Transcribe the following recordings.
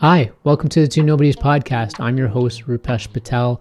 Hi, welcome to the Two Nobodies podcast. I'm your host, Rupesh Patel,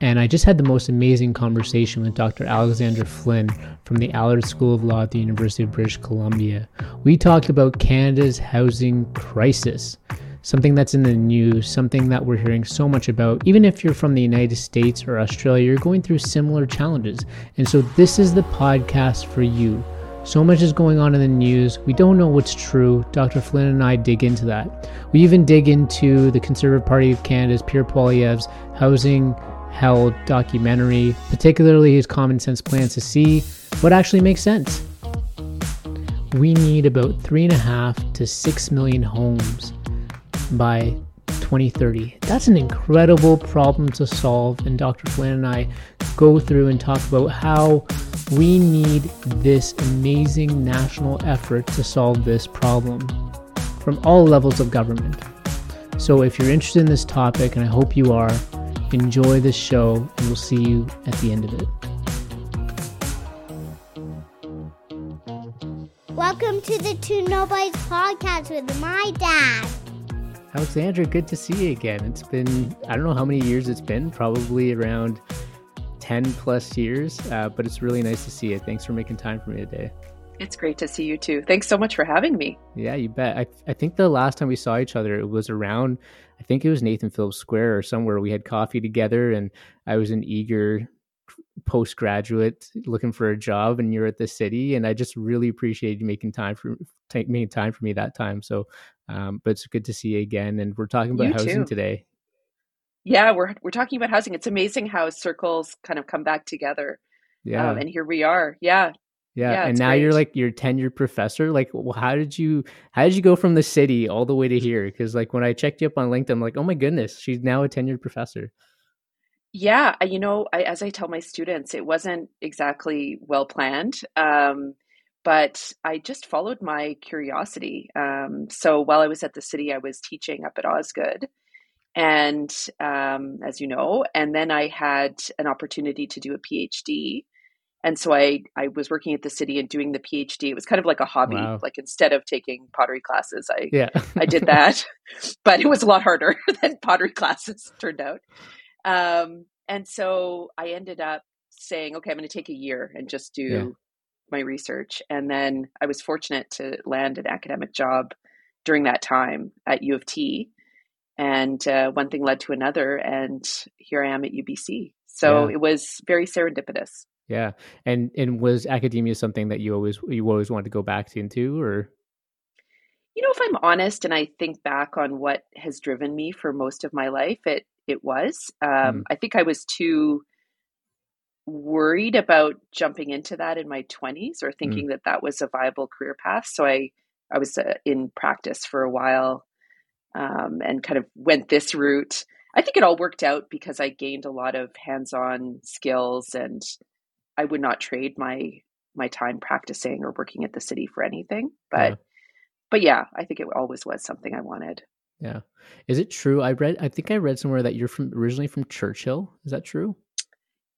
and I just had the most amazing conversation with Dr. Alexandra Flynn from the Allard School of Law at the University of British Columbia. We talked about Canada's housing crisis, something that's in the news, something that we're hearing so much about. Even if you're from the United States or Australia, you're going through similar challenges. And so, this is the podcast for you. So much is going on in the news. We don't know what's true. Dr. Flynn and I dig into that. We even dig into the Conservative Party of Canada's Pierre Poilievre's Housing Hell documentary, particularly his common sense plans to see what actually makes sense. We need about three and a half to six million homes by 2030. That's an incredible problem to solve, and Dr. Flynn and I go through and talk about how we need this amazing national effort to solve this problem from all levels of government. So, if you're interested in this topic, and I hope you are, enjoy this show, and we'll see you at the end of it. Welcome to the Two Nobodies podcast with my dad. Alexandra, good to see you again. It's been, I don't know how many years it's been, probably around 10 plus years, uh, but it's really nice to see you. Thanks for making time for me today. It's great to see you too. Thanks so much for having me. Yeah, you bet. I, I think the last time we saw each other, it was around, I think it was Nathan Phillips Square or somewhere. We had coffee together, and I was an eager postgraduate looking for a job, and you're at the city. And I just really appreciate you making time for take, making time for me that time. So, um, but it's good to see you again. And we're talking about You housing too. today. Yeah, we're we're talking about housing. It's amazing how circles kind of come back together. Yeah. Um, and here we are. Yeah. Yeah, Yeah, and now you're like you're tenured professor. Like, well, how did you how did you go from the city all the way to here? Because like when I checked you up on LinkedIn, I'm like, oh my goodness, she's now a tenured professor. Yeah, you know, I, as I tell my students, it wasn't exactly well planned, um, but I just followed my curiosity. Um, so while I was at the city, I was teaching up at Osgoode, and um, as you know, and then I had an opportunity to do a PhD. And so I, I was working at the city and doing the PhD. It was kind of like a hobby. Wow. Like instead of taking pottery classes, I, Yeah, I did that, but it was a lot harder than pottery classes turned out. Um, and so I ended up saying, okay, I'm going to take a year and just do Yeah. my research. And then I was fortunate to land an academic job during that time at U of T. And uh, one thing led to another, and here I am at UBC. So Yeah. it was very serendipitous. yeah. And and was academia something that you always you always wanted to go back into, or You know, if I'm honest and I think back on what has driven me for most of my life, it it was. Um, Mm. I think I was too worried about jumping into that in my 20s or thinking that that was a viable career path. So I I was uh, in practice for a while um, and kind of went this route. I think it all worked out because I gained a lot of hands-on skills and I would not trade my my time practicing or working at the city for anything. But Yeah. but yeah, I think it always was something I wanted. Yeah? Is it true? I read. I think I read somewhere that you're from originally from Churchill. Is that true?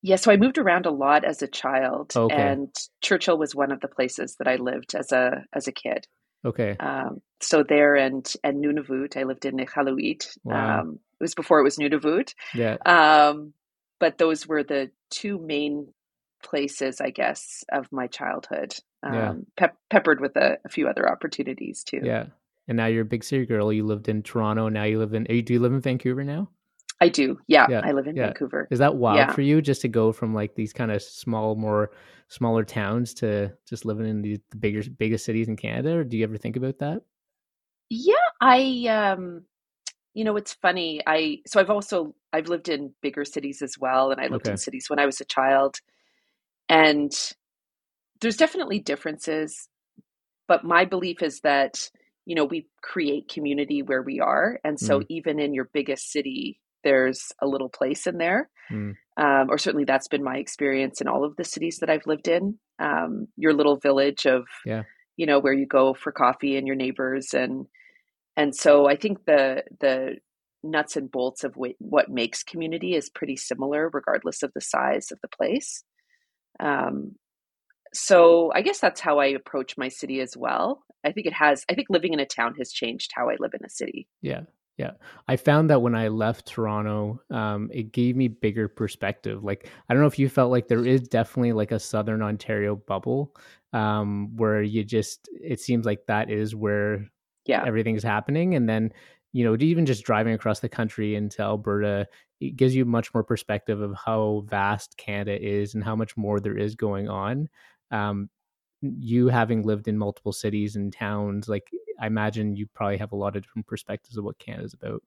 Yeah, so I moved around a lot as a child, Okay. and Churchill was one of the places that I lived as a as a kid. Okay. Um, so there and and Nunavut, I lived in Iqaluit. Wow. Um, it was before it was Nunavut, Yeah. um, but those were the two main places, I guess, of my childhood. Um, Yeah. pep- peppered with a, a few other opportunities too. Yeah. And now you're a big city girl. You lived in Toronto. Now you live in. Do you live in Vancouver now? I do. Yeah, Yeah, I live in yeah. Vancouver. Is that wild Yeah. for you just to go from like these kind of small, more smaller towns to just living in the, the bigger, biggest cities in Canada? Or do you ever think about that? Yeah, I um you know, it's funny. I so I've also I've lived in bigger cities as well and I lived Okay. in cities when I was a child. And there's definitely differences, but my belief is that, you know, we create community where we are. And so Mm. even in your biggest city, there's a little place in there. Mm. Um, or certainly that's been my experience in all of the cities that I've lived in. Um, your little village of, Yeah. you know, where you go for coffee and your neighbors and and so I think the the nuts and bolts of what, what makes community is pretty similar, regardless of the size of the place. Um, so I guess that's how I approach my city as well. I think it has. I think living in a town has changed how I live in a city. Yeah. Yeah. I found that when I left Toronto, um, it gave me bigger perspective. Like, I don't know if you felt like there is definitely like a Southern Ontario bubble um, where you just, it seems like that is where yeah. everything's happening. And then, you know, even just driving across the country into Alberta, it gives you much more perspective of how vast Canada is and how much more there is going on. Um, you having lived in multiple cities and towns, like I imagine you probably have a lot of different perspectives of what Canada's about.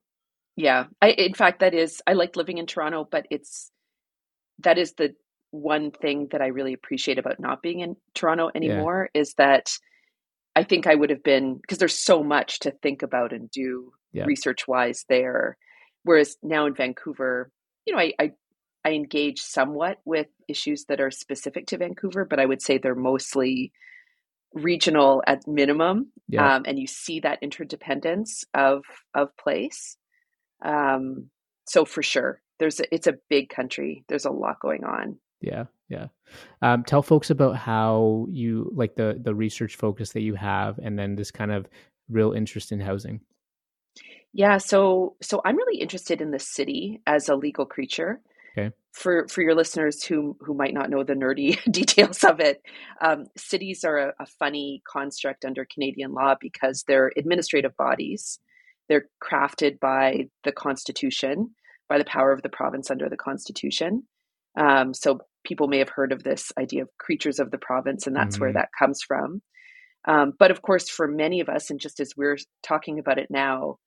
Yeah, I in fact that is I like living in Toronto, but it's that is the one thing that I really appreciate about not being in Toronto anymore yeah. is that I think I would have been because there's so much to think about and do yeah. research wise there. Whereas now in Vancouver, you know, I, I I engage somewhat with issues that are specific to Vancouver, but I would say they're mostly regional at minimum. Yeah. Um, and you see that interdependence of of place. Um, so for sure, there's a, it's a big country. There's a lot going on. Yeah, yeah. Um, tell folks about how you like the the research focus that you have, and then this kind of real interest in housing. Yeah, so so I'm really interested in the city as a legal creature. Okay. For for your listeners who who might not know the nerdy details of it, um, cities are a, a funny construct under Canadian law because they're administrative bodies. They're crafted by the Constitution, by the power of the province under the Constitution. Um, so people may have heard of this idea of creatures of the province, and that's mm-hmm. where that comes from. Um, but of course, for many of us, and just as we're talking about it now,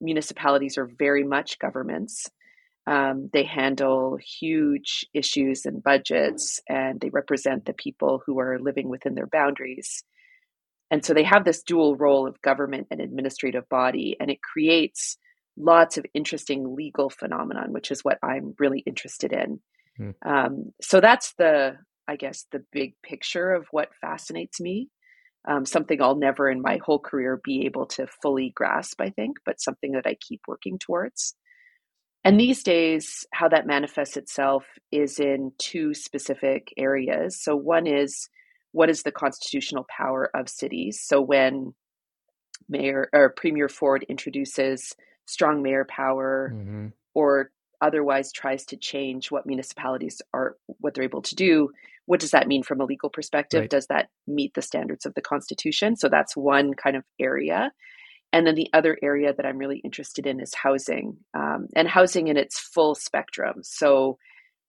municipalities are very much governments. Um, they handle huge issues and budgets, and they represent the people who are living within their boundaries. And so they have this dual role of government and administrative body, and it creates lots of interesting legal phenomenon, which is what I'm really interested in. Mm. Um, so that's the, I guess, the big picture of what fascinates me. Um, something I'll never in my whole career be able to fully grasp, I think, but something that I keep working towards. And these days, how that manifests itself is in two specific areas. So, one is what is the constitutional power of cities? So, when Mayor or Premier Ford introduces strong mayor power mm-hmm. or otherwise tries to change what municipalities are what they're able to do what does that mean from a legal perspective right. does that meet the standards of the constitution so that's one kind of area and then the other area that I'm really interested in is housing um, and housing in its full spectrum. So,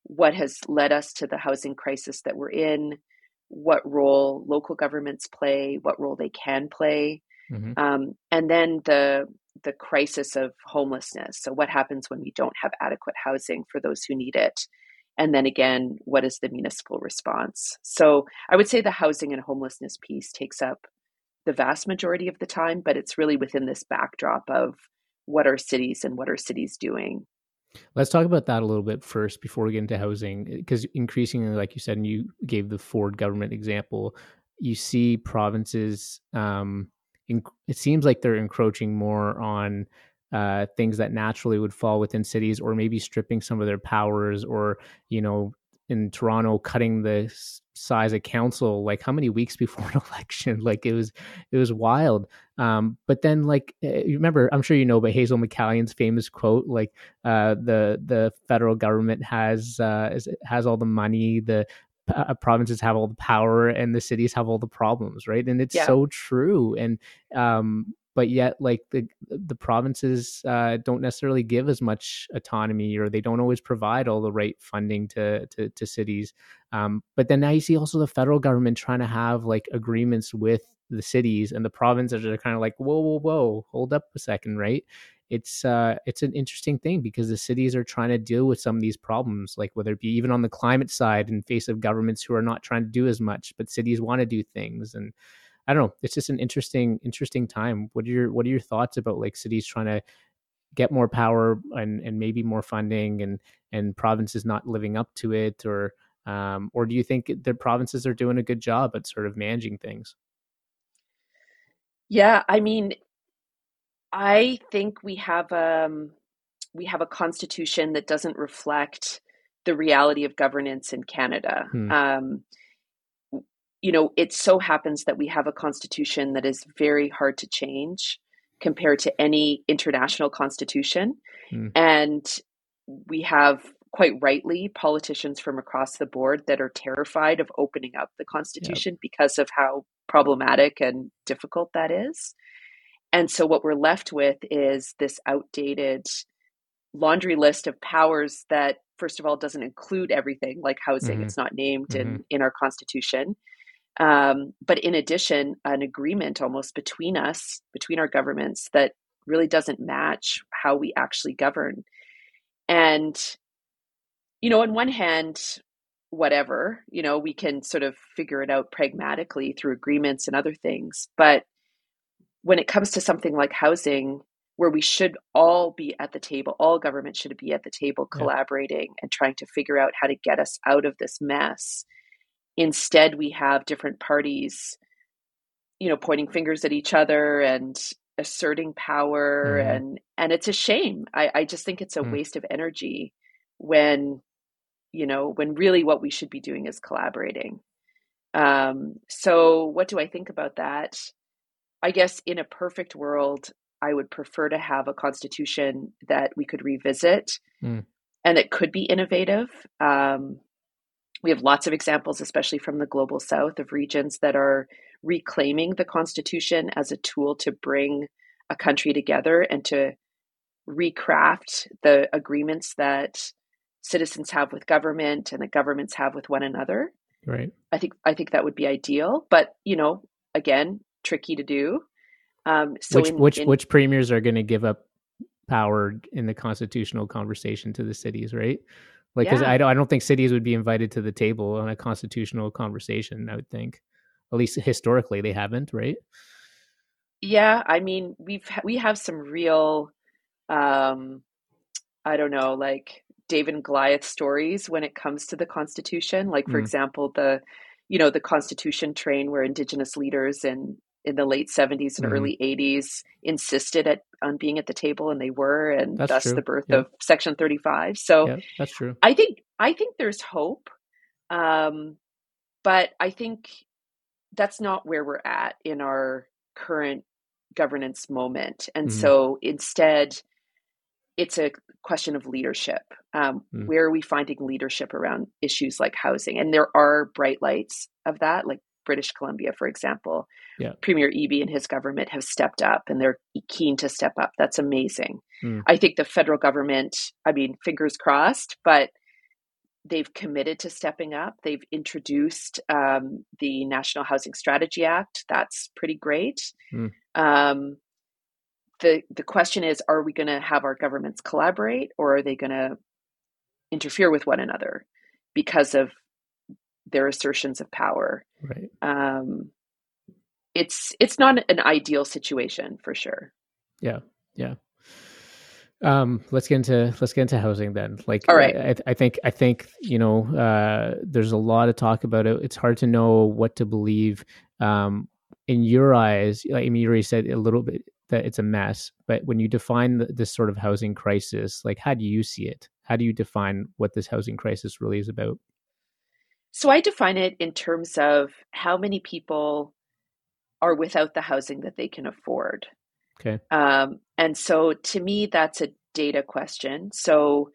what has led us to the housing crisis that we're in, what role local governments play, what role they can play, mm-hmm. um, and then the the crisis of homelessness. So, what happens when we don't have adequate housing for those who need it? And then again, what is the municipal response? So, I would say the housing and homelessness piece takes up the vast majority of the time, but it's really within this backdrop of what are cities and what are cities doing. Let's talk about that a little bit first before we get into housing, because increasingly, like you said, and you gave the Ford government example, you see provinces. Um, in, it seems like they're encroaching more on uh, things that naturally would fall within cities, or maybe stripping some of their powers, or you know, in Toronto cutting the size of council like how many weeks before an election? Like it was it was wild. Um but then like eh, you remember i'm sure you know but hazel mccallion's famous quote like uh the the federal government has uh has all the money the uh, provinces have all the power and the cities have all the problems right? And it's yeah. so true. And um but yet like the the provinces uh, don't necessarily give as much autonomy or they don't always provide all the right funding to to, to cities. Um, but then now you see also the federal government trying to have like agreements with the cities and the provinces are kind of like whoa whoa whoa hold up a second right? It's uh it's an interesting thing because the cities are trying to deal with some of these problems like whether it be even on the climate side in face of governments who are not trying to do as much but cities want to do things and I don't know. It's just an interesting, interesting time. What are your What are your thoughts about like cities trying to get more power and and maybe more funding and and provinces not living up to it, or um, or do you think the provinces are doing a good job at sort of managing things? Yeah, I mean, I think we have um we have a constitution that doesn't reflect the reality of governance in Canada. Hmm. Um, you know, it so happens that we have a constitution that is very hard to change. compared to any international constitution. Mm. And we have quite rightly politicians from across the board that are terrified of opening up the constitution yep. because of how problematic and difficult that is. And so what we're left with is this outdated laundry list of powers that first of all doesn't include everything like housing mm-hmm. it's not named mm-hmm. in in our constitution um, but in addition an agreement almost between us between our governments that really doesn't match how we actually govern and you know on one hand whatever you know we can sort of figure it out pragmatically through agreements and other things but when it comes to something like housing where we should all be at the table, all government should be at the table collaborating yeah. and trying to figure out how to get us out of this mess. Instead, we have different parties, you know, pointing fingers at each other and asserting power mm. and and it's a shame. I, I just think it's a mm. waste of energy when, you know, when really what we should be doing is collaborating. Um, so what do I think about that? I guess in a perfect world, I would prefer to have a constitution that we could revisit mm. and that could be innovative. Um, we have lots of examples, especially from the global south, of regions that are reclaiming the constitution as a tool to bring a country together and to recraft the agreements that citizens have with government and that governments have with one another. Right. I think I think that would be ideal, but you know, again, tricky to do. Um, so which in, which in, which premiers are going to give up power in the constitutional conversation to the cities, right? Like, because yeah. I don't, I don't think cities would be invited to the table on a constitutional conversation. I would think, at least historically, they haven't, right? Yeah, I mean, we've we have some real, um, I don't know, like David and Goliath stories when it comes to the Constitution. Like, for mm. example, the you know the Constitution train where Indigenous leaders in in the late 70s and mm-hmm. early 80s insisted at on being at the table and they were and that's thus true. the birth of section 35 so yeah, that's true i think i think there's hope um, but i think that's not where we're at in our current governance moment and mm-hmm. so instead it's a question of leadership um, mm. where are we finding leadership around issues like housing and there are bright lights of that like British Columbia, for example. Yeah. Premier Eby and his government have stepped up and they're keen to step up. That's amazing. Mm. I think the federal government, I mean, fingers crossed, but they've committed to stepping up. They've introduced um, the National Housing Strategy Act. That's pretty great. Mm. Um, the the question is, are we going to have our governments collaborate, or are they going to interfere with one another because of their assertions of power. Right. Um, it's it's not an ideal situation for sure. Yeah. Yeah. Um, let's get into let's get into housing then. Like, all right, I, I think I think you know uh, there's a lot of talk about it. It's hard to know what to believe. Um, in your eyes, like I mean, you already said a little bit that it's a mess, but when you define the, this sort of housing crisis, like how do you see it? How do you define what this housing crisis really is about? So I define it in terms of how many people are without the housing that they can afford. Okay. Um, and so to me, that's a data question. So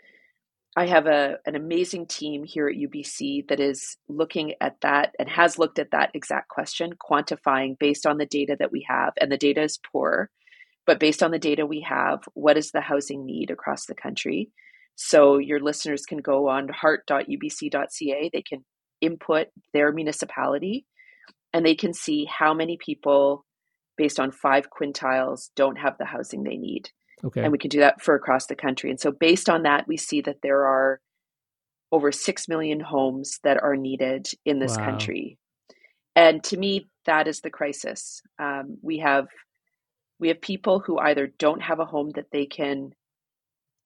I have a an amazing team here at UBC that is looking at that and has looked at that exact question, quantifying based on the data that we have, and the data is poor, but based on the data we have, what is the housing need across the country? So your listeners can go on hart.ubc.ca. They can input their municipality and they can see how many people based on five quintiles don't have the housing they need. Okay. And we can do that for across the country. And so based on that, we see that there are over 6 million homes that are needed in this wow. country. And to me, that is the crisis. Um, we have we have people who either don't have a home that they can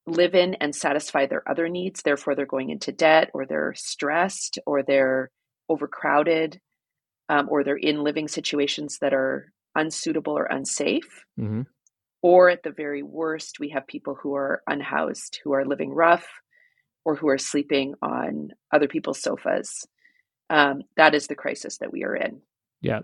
live in and satisfy their other needs. Therefore, they're going into debt or they're stressed or they're overcrowded um, or they're in living situations that are unsuitable or unsafe. Mm-hmm. Or at the very worst, we have people who are unhoused, who are living rough or who are sleeping on other people's sofas. Um, that is the crisis that we are in. Yeah.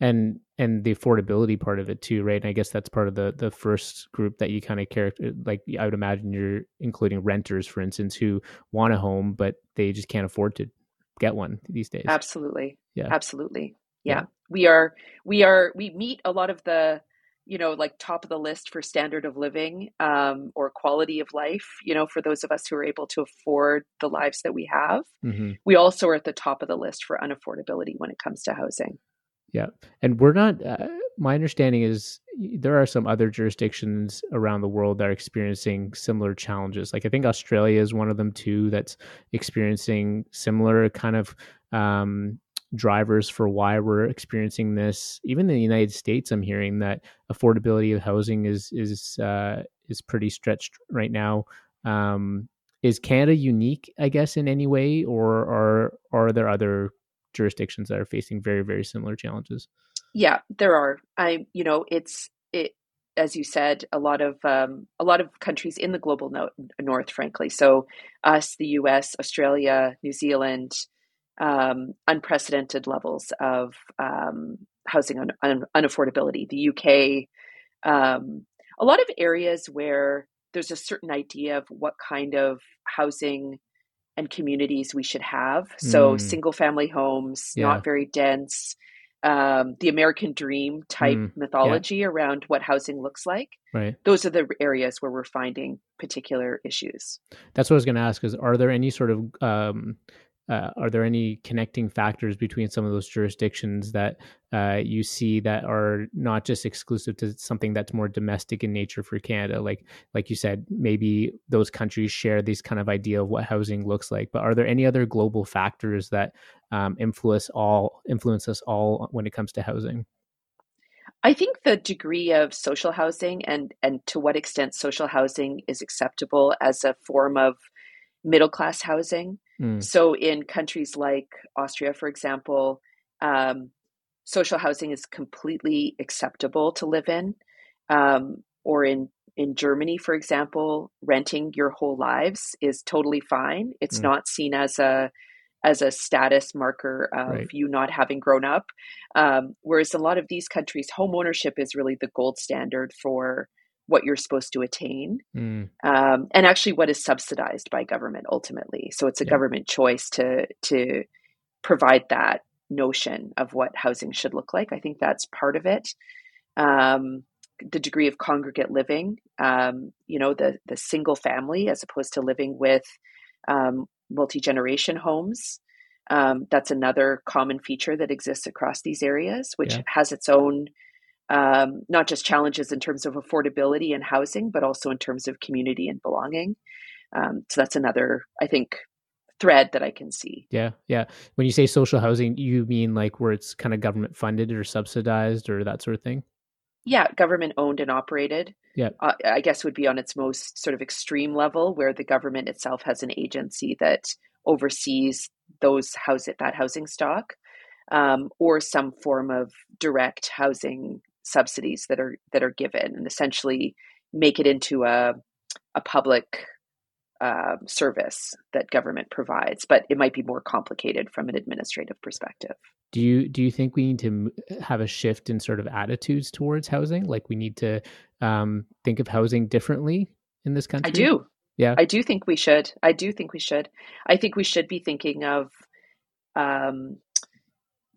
And and the affordability part of it too right? And i guess that's part of the the first group that you kind of character like i would imagine you're including renters for instance who want a home but they just can't afford to get one these days. Absolutely. Yeah. Absolutely. Yeah. yeah. we are we are we meet a lot of the you know like top of the list for standard of living um, or quality of life you know for those of us who are able to afford the lives that we have. Mm-hmm. we also are at the top of the list for unaffordability when it comes to housing yeah, and we're not. Uh, my understanding is there are some other jurisdictions around the world that are experiencing similar challenges. Like I think Australia is one of them too. That's experiencing similar kind of um, drivers for why we're experiencing this. Even in the United States, I'm hearing that affordability of housing is is uh, is pretty stretched right now. Um, is Canada unique, I guess, in any way, or are are there other jurisdictions that are facing very very similar challenges. Yeah there are. I you know it's it as you said a lot of um, a lot of countries in the global no- north frankly. So us the us australia new zealand um, unprecedented levels of um, housing un- un- unaffordability. The uk um, a lot of areas where there's a certain idea of what kind of housing and communities we should have. So mm. single family homes, yeah. not very dense, um, the American dream type mm. mythology yeah. around what housing looks like. Right. Those are the areas where we're finding particular issues. That's what I was going to ask is are there any sort of um, uh, are there any connecting factors between some of those jurisdictions that uh, you see that are not just exclusive to something that's more domestic in nature for Canada? Like, like you said, maybe those countries share this kind of idea of what housing looks like. But are there any other global factors that um, influence all influence us all when it comes to housing? I think the degree of social housing and and to what extent social housing is acceptable as a form of middle class housing Mm. So, in countries like Austria, for example, um, social housing is completely acceptable to live in. Um, or in in Germany, for example, renting your whole lives is totally fine. It's mm. not seen as a as a status marker of right. you not having grown up. Um, whereas a lot of these countries, home ownership is really the gold standard for what you're supposed to attain mm. um, and actually what is subsidized by government ultimately so it's a yeah. government choice to to provide that notion of what housing should look like i think that's part of it um, the degree of congregate living um, you know the the single family as opposed to living with um, multi-generation homes um, that's another common feature that exists across these areas which yeah. has its own um, not just challenges in terms of affordability and housing, but also in terms of community and belonging. Um, so that's another, I think, thread that I can see. Yeah, yeah. When you say social housing, you mean like where it's kind of government funded or subsidized or that sort of thing? Yeah, government owned and operated. Yeah, uh, I guess would be on its most sort of extreme level, where the government itself has an agency that oversees those house that housing stock, um, or some form of direct housing subsidies that are that are given and essentially make it into a a public uh, service that government provides, but it might be more complicated from an administrative perspective. Do you do you think we need to have a shift in sort of attitudes towards housing? Like we need to um, think of housing differently in this country? I do. Yeah, I do think we should. I do think we should. I think we should be thinking of um,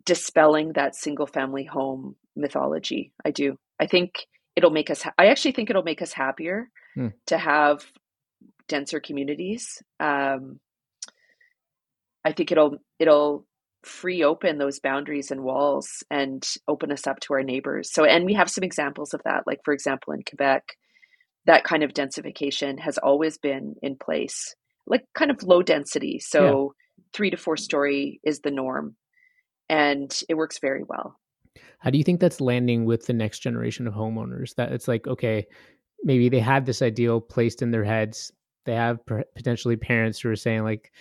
dispelling that single family home mythology. I do. I think it'll make us. Ha- I actually think it'll make us happier hmm. to have denser communities. Um, I think it'll it'll free open those boundaries and walls and open us up to our neighbors. So, and we have some examples of that. Like for example, in Quebec, that kind of densification has always been in place, like kind of low density. So, yeah. three to four story is the norm, and it works very well. How do you think that's landing with the next generation of homeowners? That it's like, okay, maybe they had this ideal placed in their heads. They have potentially parents who are saying like,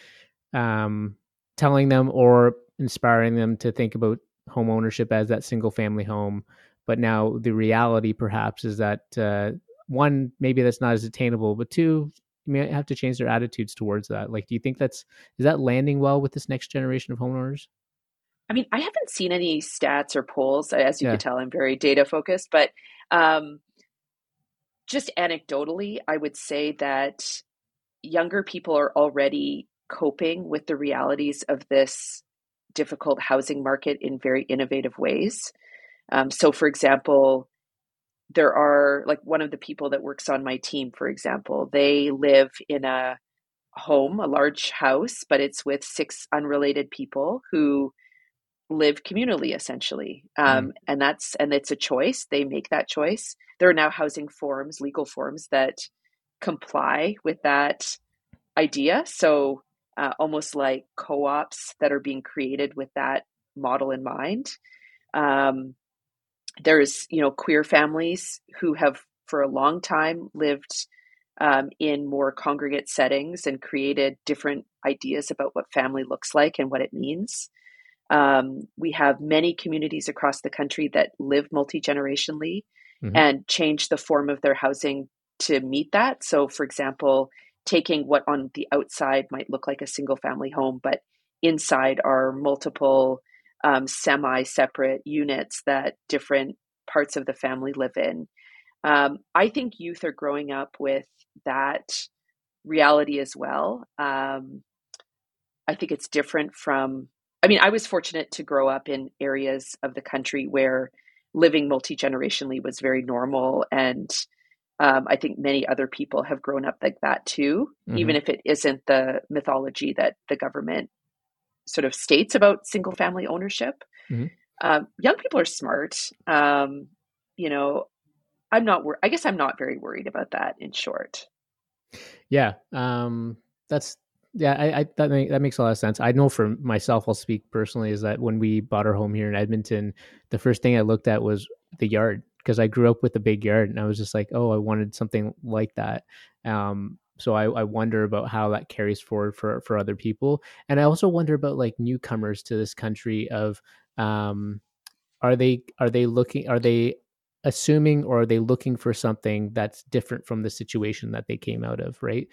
um, telling them or inspiring them to think about home ownership as that single family home. But now the reality perhaps is that uh, one, maybe that's not as attainable, but two, you may have to change their attitudes towards that. Like, do you think that's is that landing well with this next generation of homeowners? I mean, I haven't seen any stats or polls. As you yeah. can tell, I'm very data focused, but um, just anecdotally, I would say that younger people are already coping with the realities of this difficult housing market in very innovative ways. Um, so, for example, there are like one of the people that works on my team, for example, they live in a home, a large house, but it's with six unrelated people who live communally essentially. Um, mm. and that's and it's a choice. They make that choice. There are now housing forms legal forms that comply with that idea. So uh, almost like co-ops that are being created with that model in mind. Um, there's you know queer families who have for a long time lived um, in more congregate settings and created different ideas about what family looks like and what it means. Um, we have many communities across the country that live multi generationally mm-hmm. and change the form of their housing to meet that. So, for example, taking what on the outside might look like a single family home, but inside are multiple um, semi separate units that different parts of the family live in. Um, I think youth are growing up with that reality as well. Um, I think it's different from, I mean, I was fortunate to grow up in areas of the country where living multi generationally was very normal. And um, I think many other people have grown up like that too, mm-hmm. even if it isn't the mythology that the government sort of states about single family ownership. Mm-hmm. Um, young people are smart. Um, you know, I'm not. Wor- I guess I'm not very worried about that. In short. Yeah, um, that's yeah. I, I that make, that makes a lot of sense. I know for myself, I'll speak personally, is that when we bought our home here in Edmonton, the first thing I looked at was the yard because I grew up with a big yard, and I was just like, oh, I wanted something like that. Um, so I, I wonder about how that carries forward for for other people and i also wonder about like newcomers to this country of um are they are they looking are they assuming or are they looking for something that's different from the situation that they came out of right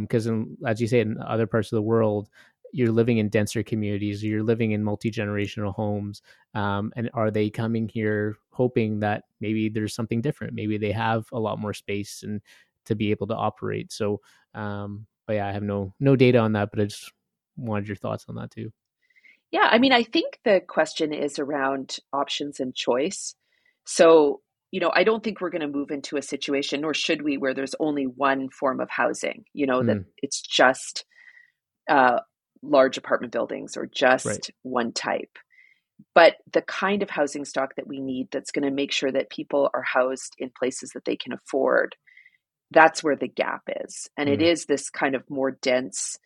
because um, as you say in other parts of the world you're living in denser communities you're living in multi-generational homes um, and are they coming here hoping that maybe there's something different maybe they have a lot more space and to be able to operate. So, um, but yeah, I have no no data on that, but I just wanted your thoughts on that too. Yeah, I mean, I think the question is around options and choice. So, you know, I don't think we're going to move into a situation, nor should we, where there's only one form of housing. You know, mm. that it's just uh, large apartment buildings or just right. one type. But the kind of housing stock that we need that's going to make sure that people are housed in places that they can afford that's where the gap is. And mm. it is this kind of more dense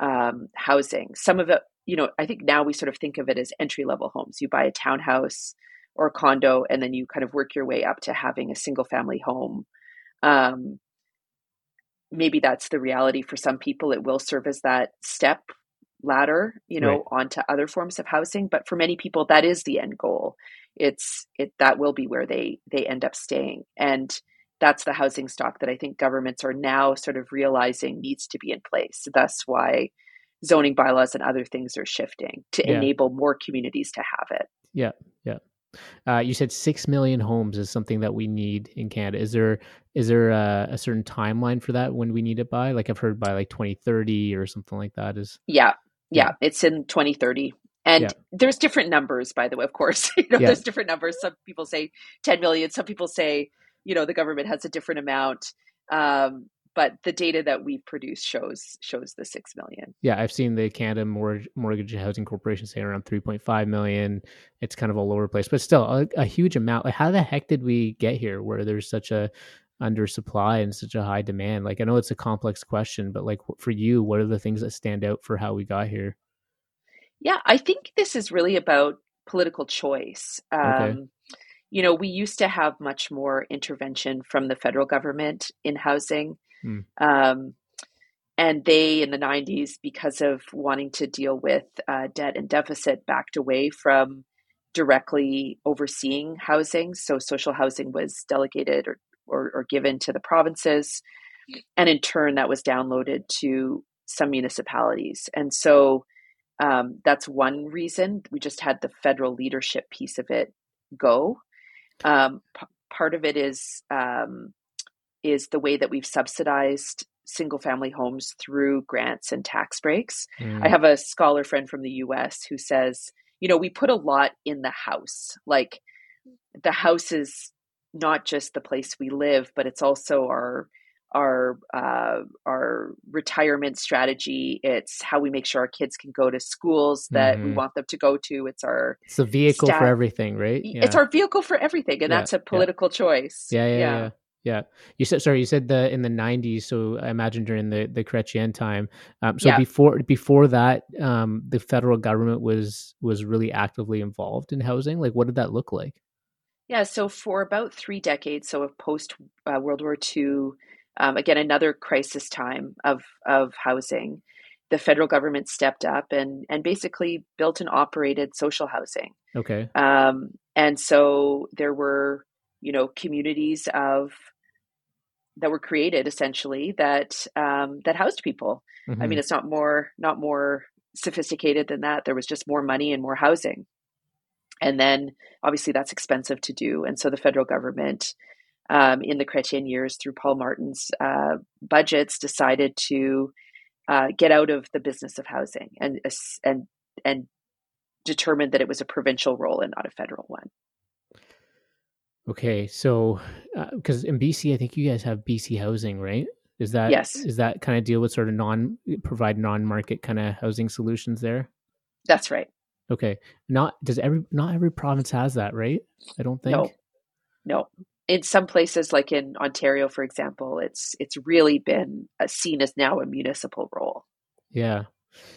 um, housing. Some of it, you know, I think now we sort of think of it as entry level homes. You buy a townhouse or a condo, and then you kind of work your way up to having a single family home. Um, maybe that's the reality for some people. It will serve as that step ladder, you know, right. onto other forms of housing. But for many people, that is the end goal. It's it that will be where they they end up staying. And that's the housing stock that I think governments are now sort of realizing needs to be in place. That's why zoning bylaws and other things are shifting to yeah. enable more communities to have it. Yeah, yeah. Uh, you said six million homes is something that we need in Canada. Is there is there a, a, certain timeline for that when we need it by? Like I've heard by like twenty thirty or something like that. Is yeah, yeah, it's in twenty thirty. And yeah. there's different numbers, by the way. Of course, you know, yeah. there's different numbers. Some people say 10 million. Some people say you know the government has a different amount um, but the data that we've produced shows shows the six million. Yeah, I've seen the Canada Mortgage, Mortgage Housing Corporation say around three point five million. It's kind of all over the place, but still a, a, huge amount. Like, how the heck did we get here where there's such a undersupply and such a high demand? Like, I know it's a complex question, but like for you, what are the things that stand out for how we got here? Yeah, I think this is really about political choice. Um, okay you know, we used to have much more intervention from the federal government in housing. Mm. Um, and they, in the 90s, because of wanting to deal with uh, debt and deficit, backed away from directly overseeing housing. So social housing was delegated or, or, or given to the provinces. And in turn, that was downloaded to some municipalities. And so Um, that's one reason. We just had the federal leadership piece of it go. Um, p- part of it is um, is the way that we've subsidized single family homes through grants and tax breaks. Mm. I have a scholar friend from the US who says, you know, we put a lot in the house. Like the house is not just the place we live, but it's also our our uh, our retirement strategy. It's how we make sure our kids can go to schools that mm-hmm. we want them to go to. It's our it's the vehicle stat- for everything, right? Yeah. It's our vehicle for everything, and yeah, that's a political yeah. choice. Yeah, yeah, yeah, yeah. You said sorry. You said the in the '90s, so I imagine during the the Chrétien time. Um, so before before that, um, the federal government was was really actively involved in housing. Like, what did that look like? Yeah, so for about three decades, so of post uh, World War II, um, again another crisis time of of housing, the federal government stepped up and and basically built and operated social housing. Okay. Um, and so there were you know communities of that were created essentially that um, that housed people. Mm-hmm. I mean, mm-hmm. it's not more not more sophisticated than that. There was just more money and more housing. And then obviously that's expensive to do. And so the federal government, um, in the Chrétien years through Paul Martin's uh, budgets, decided to uh, get out of the business of housing and and and determined that it was a provincial role and not a federal one. Okay, so because uh, in BC, I think you guys have BC Housing, right? Is that yes? Is that kind of deal with sort of non provide non market kind of housing solutions there? That's right. Okay. Not does every not every province has that, right? I don't think. No. No. In some places, like in Ontario, for example, it's it's really been uh, seen as now a municipal role. Yeah.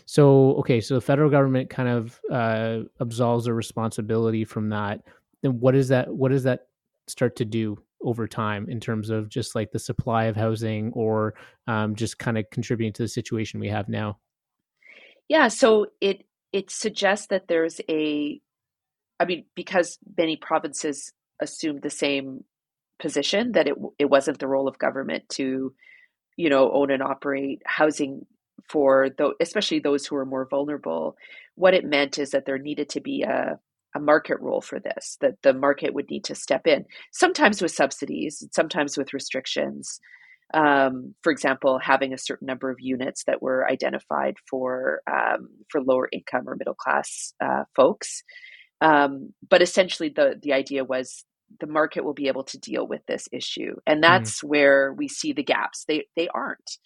So okay, so the federal government kind of uh, absolves a responsibility from that. Then what is that what does that start to do over time in terms of just like the supply of housing or um, just kind of contributing to the situation we have now? Yeah, so it it suggests that there's a i mean because many provinces assumed the same position that it it wasn't the role of government to you know own and operate housing for the especially those who are more vulnerable what it meant is that there needed to be a a market role for this that the market would need to step in sometimes with subsidies sometimes with restrictions um, for example, having a certain number of units that were identified for um, for lower income or middle class uh, folks. Um, but essentially, the the idea was the market will be able to deal with this issue, and mm-hmm. that's mm. where we see the gaps. They they aren't.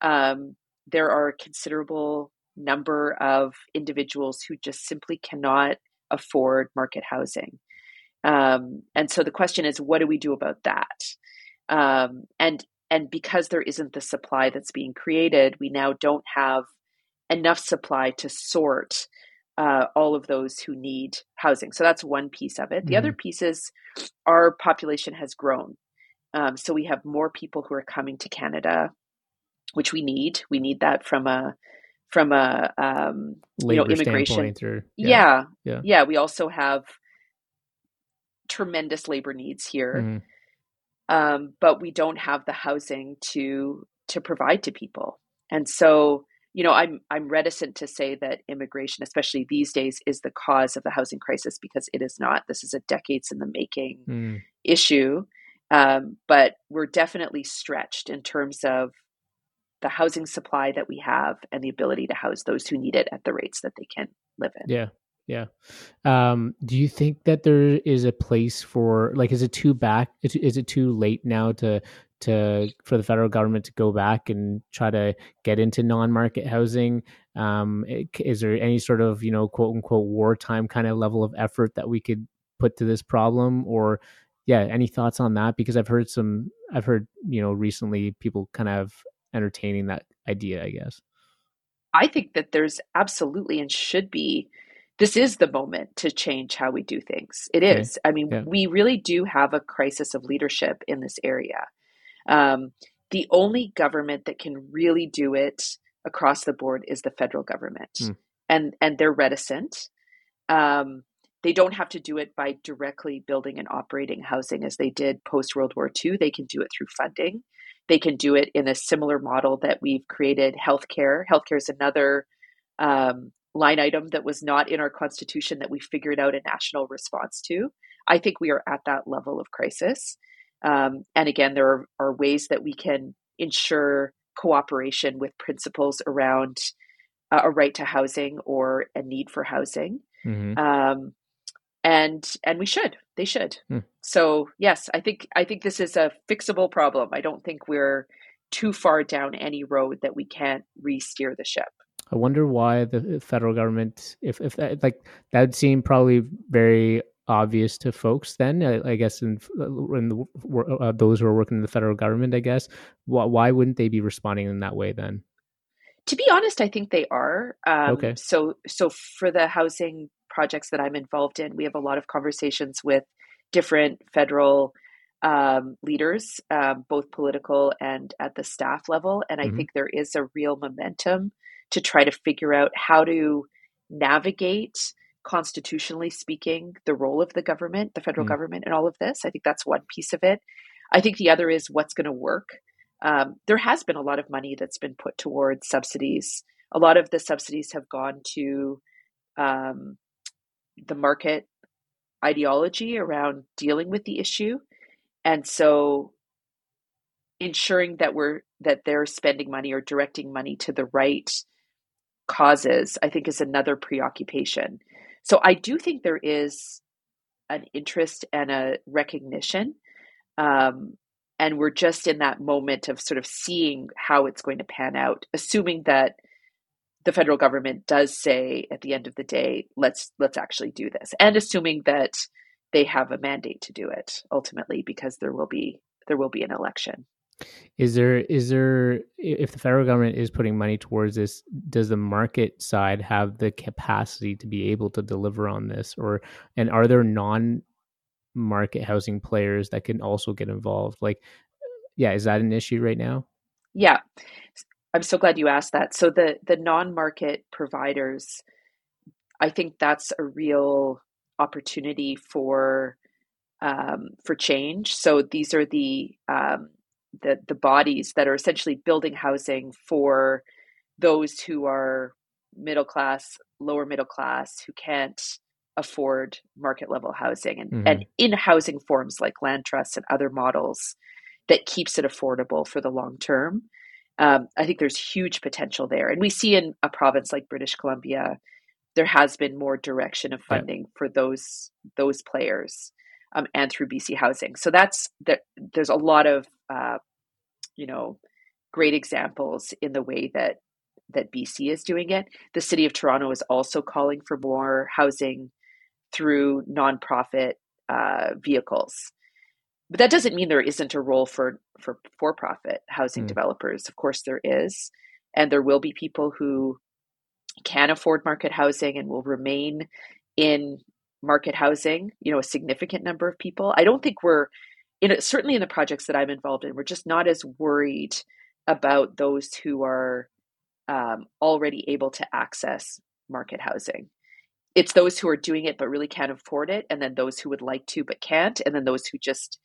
Um, there are a considerable number of individuals who just simply cannot afford market housing. Um, and so the question is, what do we do about that? Um, and and because there isn't the supply that's being created, we now don't have enough supply to sort uh, all of those who need housing. So that's one piece of it. The mm-hmm. other piece is our population has grown. Um, so we have more people who are coming to Canada, which we need. We need that from a from a um, you know immigration. Or, yeah. yeah. yeah, yeah. We also have tremendous labor needs here. Mm-hmm um, but we don't have the housing to to provide to people. And so, you know, I'm I'm reticent to say that immigration, especially these days, is the cause of the housing crisis because it is not. This is a decades in the making mm. issue. Um, but we're definitely stretched in terms of the housing supply that we have and the ability to house those who need it at the rates that they can live in. Yeah. Yeah. Um, do you think that there is a place for like is it too back is it too late now to to for the federal government to go back and try to get into non-market housing? Um, is there any sort of, you know, quote unquote wartime kind of level of effort that we could put to this problem or yeah, any thoughts on that because I've heard some I've heard, you know, recently people kind of entertaining that idea, I guess. I think that there's absolutely and should be this is the moment to change how we do things. It okay. is. I mean, yeah. we really do have a crisis of leadership in this area. Um, the only government that can really do it across the board is the federal government, mm. and and they're reticent. Um, they don't have to do it by directly building and operating housing as they did post World War II. They can do it through funding. They can do it in a similar model that we've created. Healthcare. Healthcare is another um, line item that was not in our constitution that we figured out a national response to. I think we are at that level of crisis. Um, and again, there are, are, ways that we can ensure cooperation with principles around uh, a right to housing or a need for housing. Mm-hmm. Um, and and we should they should mm. so yes i think i think this is a fixable problem i don't think we're too far down any road that we can't re-steer the ship I wonder why the federal government, if if that, like that would seem probably very obvious to folks. Then I, I guess in, in the, uh, those who are working in the federal government, I guess why, why wouldn't they be responding in that way then? To be honest, I think they are. Um, okay. So so for the housing projects that I'm involved in, we have a lot of conversations with different federal um, leaders, um, both political and at the staff level. And I mm-hmm. think there is a real momentum to try to figure out how to navigate constitutionally speaking the role of the government the federal mm. government in all of this i think that's one piece of it i think the other is what's going to work um, there has been a lot of money that's been put towards subsidies a lot of the subsidies have gone to um, the market ideology around dealing with the issue and so ensuring that we're that they're spending money or directing money to the right causes, I think, is another preoccupation. So I do think there is an interest and a recognition. Um, and we're just in that moment of sort of seeing how it's going to pan out, assuming that the federal government does say at the end of the day, let's let's actually do this, and assuming that they have a mandate to do it ultimately, because there will be there will be an election. Is there is there if the federal government is putting money towards this, does the market side have the capacity to be able to deliver on this, or and are there non market housing players that can also get involved? Like, yeah, is that an issue right now? Yeah, I'm so glad you asked that. So the the non market providers, I think that's a real opportunity for um, for change. So these are the um, the the bodies that are essentially building housing for those who are middle class, lower middle class, who can't afford market level housing and, mm-hmm. and in housing forms like land trusts and other models that keeps it affordable for the long term. Um, I think there's huge potential there. And we see in a province like British Columbia, there has been more direction of funding yeah. for those those players um, and through BC Housing. So that's that. There's a lot of uh, you know great examples in the way that that BC is doing it. The city of Toronto is also calling for more housing through nonprofit uh, vehicles. But that doesn't mean there isn't a role for for for profit housing mm. developers. Of course, there is, and there will be people who can afford market housing and will remain in market housing, you know, a significant number of people. I don't think we're in certainly in the projects that I'm involved in, we're just not as worried about those who are um, already able to access market housing. It's those who are doing it but really can't afford it, and then those who would like to but can't, and then those who just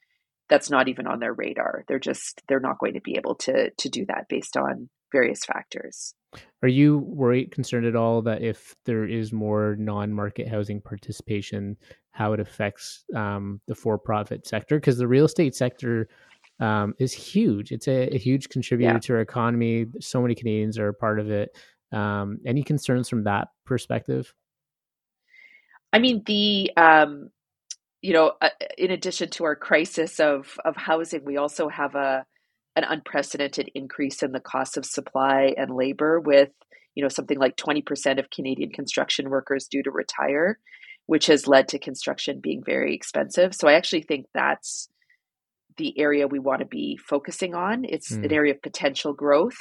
that's not even on their radar. They're just they're not going to be able to to do that based on various factors. Are you worried, concerned at all that if there is more non-market housing participation, how it affects um, the for-profit sector? Because the real estate sector um, is huge. It's a, a huge contributor yeah. to our economy. So many Canadians are a part of it. Um, any concerns from that perspective? I mean, the um, you know, uh, in addition to our crisis of of housing, we also have a an unprecedented increase in the cost of supply and labor with you know something like 20% of Canadian construction workers due to retire which has led to construction being very expensive. So I actually think that's the area we want to be focusing on. It's mm. an area of potential growth.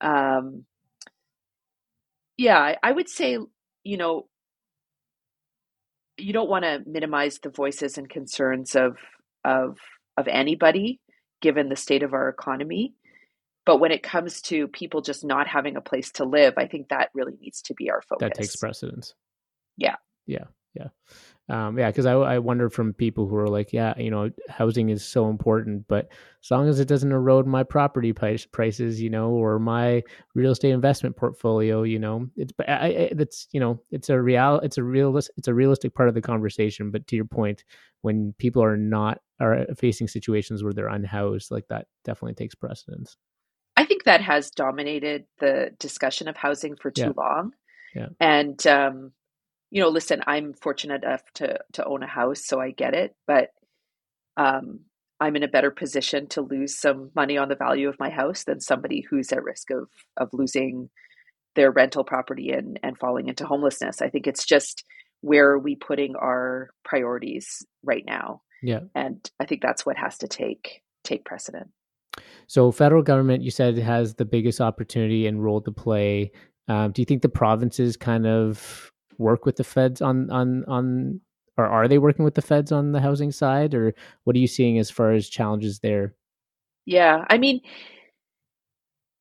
Um, yeah I would say you know you don't want to minimize the voices and concerns of of of anybody given the state of our economy. But when it comes to people just not having a place to live, I think that really needs to be our focus. That takes precedence. Yeah. Yeah. yeah um, yeah, because I, I wonder from people who are like, yeah, you know, housing is so important, but as long as it doesn't erode my property price, prices, you know, or my real estate investment portfolio, you know, it's I, I, that's you know, it's a real, it's a realist, it's a realistic part of the conversation. But to your point, when people are not are facing situations where they're unhoused, like that definitely takes precedence. I think that has dominated the discussion of housing for too yeah. long. Yeah. And um, you know, listen, I'm fortunate enough to to own a house, so I get it, but um, I'm in a better position to lose some money on the value of my house than somebody who's at risk of of losing their rental property and and falling into homelessness. I think it's just where are we putting our priorities right now? Yeah. And I think that's what has to take take precedent. So federal government, you said, has the biggest opportunity and role to play. Um, do you think the provinces kind of work with the feds on on on or are they working with the feds on the housing side or what are you seeing as far as challenges there yeah i mean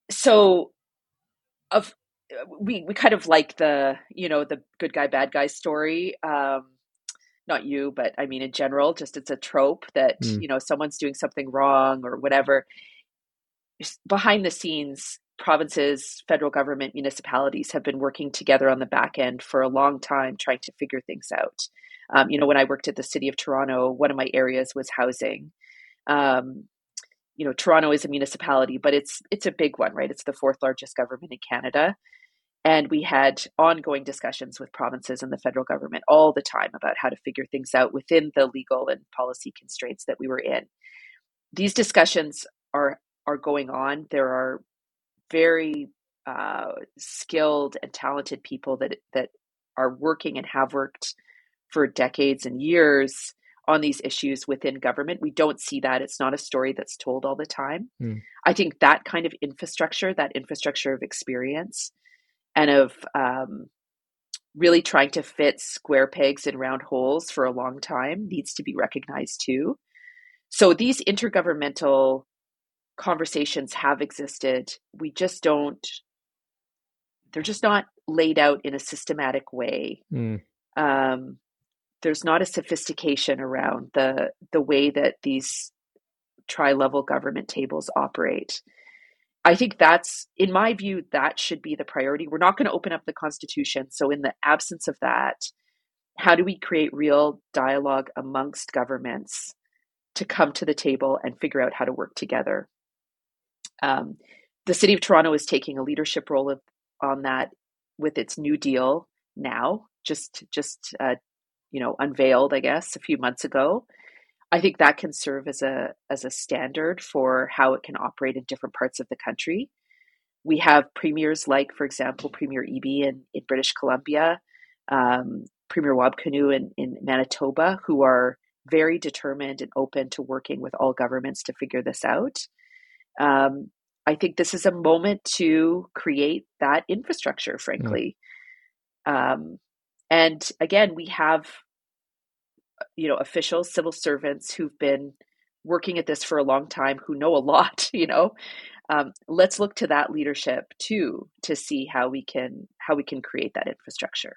so of we we kind of like the you know the good guy bad guy story um not you but i mean in general just it's a trope that mm. you know someone's doing something wrong or whatever behind the scenes provinces, federal government, municipalities have been working together on the back end for a long time trying to figure things out. Um, you know, when I worked at the city of Toronto, one of my areas was housing. Um, you know, Toronto is a municipality, but it's it's a big one, right? It's the fourth largest government in Canada. And we had ongoing discussions with provinces and the federal government all the time about how to figure things out within the legal and policy constraints that we were in. These discussions are are going on. There are very uh, skilled and talented people that that are working and have worked for decades and years on these issues within government. We don't see that. It's not a story that's told all the time. Mm. I think that kind of infrastructure, that infrastructure of experience and of um, really trying to fit square pegs in round holes for a long time needs to be recognized too. So these intergovernmental conversations have existed. We just don't, they're just not laid out in a systematic way. Mm. Um, there's not a sophistication around the the way that these tri-level government tables operate. I think that's, in my view, that should be the priority. We're not going to open up the Constitution. So, in the absence of that, how do we create real dialogue amongst governments to come to the table and figure out how to work together? Um, the city of Toronto is taking a leadership role of, on that with its New Deal now, just just uh, you know unveiled, I guess, a few months ago. I think that can serve as a as a standard for how it can operate in different parts of the country. We have premiers like, for example, Premier Eby in, in British Columbia, um, Premier Wab Kinew in, in Manitoba, who are very determined and open to working with all governments to figure this out. Um, I think this is a moment to create that infrastructure, frankly. Mm. Um, and again, we have, you know, officials, civil servants who've been working at this for a long time, who know a lot. You know, um, let's look to that leadership too to see how we can how we can create that infrastructure.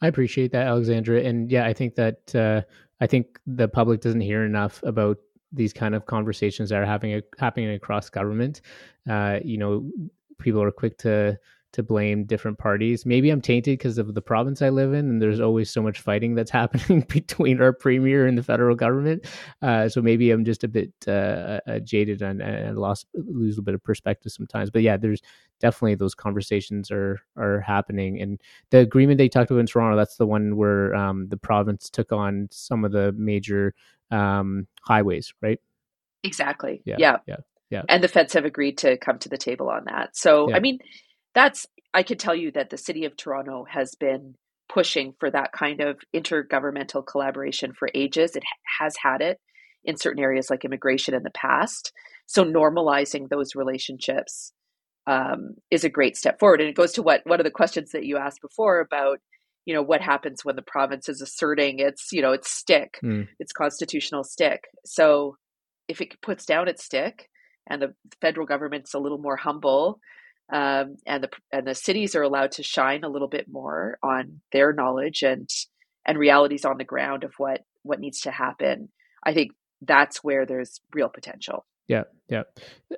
I appreciate that, Alexandra, and yeah, I think that uh, I think the public doesn't hear enough about these kind of conversations that are having happening across government. Uh, you know, people are quick to to blame different parties. Maybe I'm tainted because of the province I live in, and there's always so much fighting that's happening between our premier and the federal government. Uh, so maybe I'm just a bit uh, uh, jaded and, and lost lose a little bit of perspective sometimes. But yeah, there's definitely those conversations are are happening, and the agreement they talked about in Toronto, that's the one where um, the province took on some of the major um, highways, right? Exactly. Yeah. Yeah. Yeah. Yeah. And the feds have agreed to come to the table on that. So, yeah. I mean, that's, I could tell you that the city of Toronto has been pushing for that kind of intergovernmental collaboration for ages. It has had it in certain areas like immigration in the past. So, normalizing those relationships um, is a great step forward. And it goes to what one of the questions that you asked before about you know what happens when the province is asserting its you know its stick mm. its constitutional stick so if it puts down its stick and the federal government's a little more humble um, and the and the cities are allowed to shine a little bit more on their knowledge and and realities on the ground of what what needs to happen, I think that's where there's real potential. Yeah, yeah.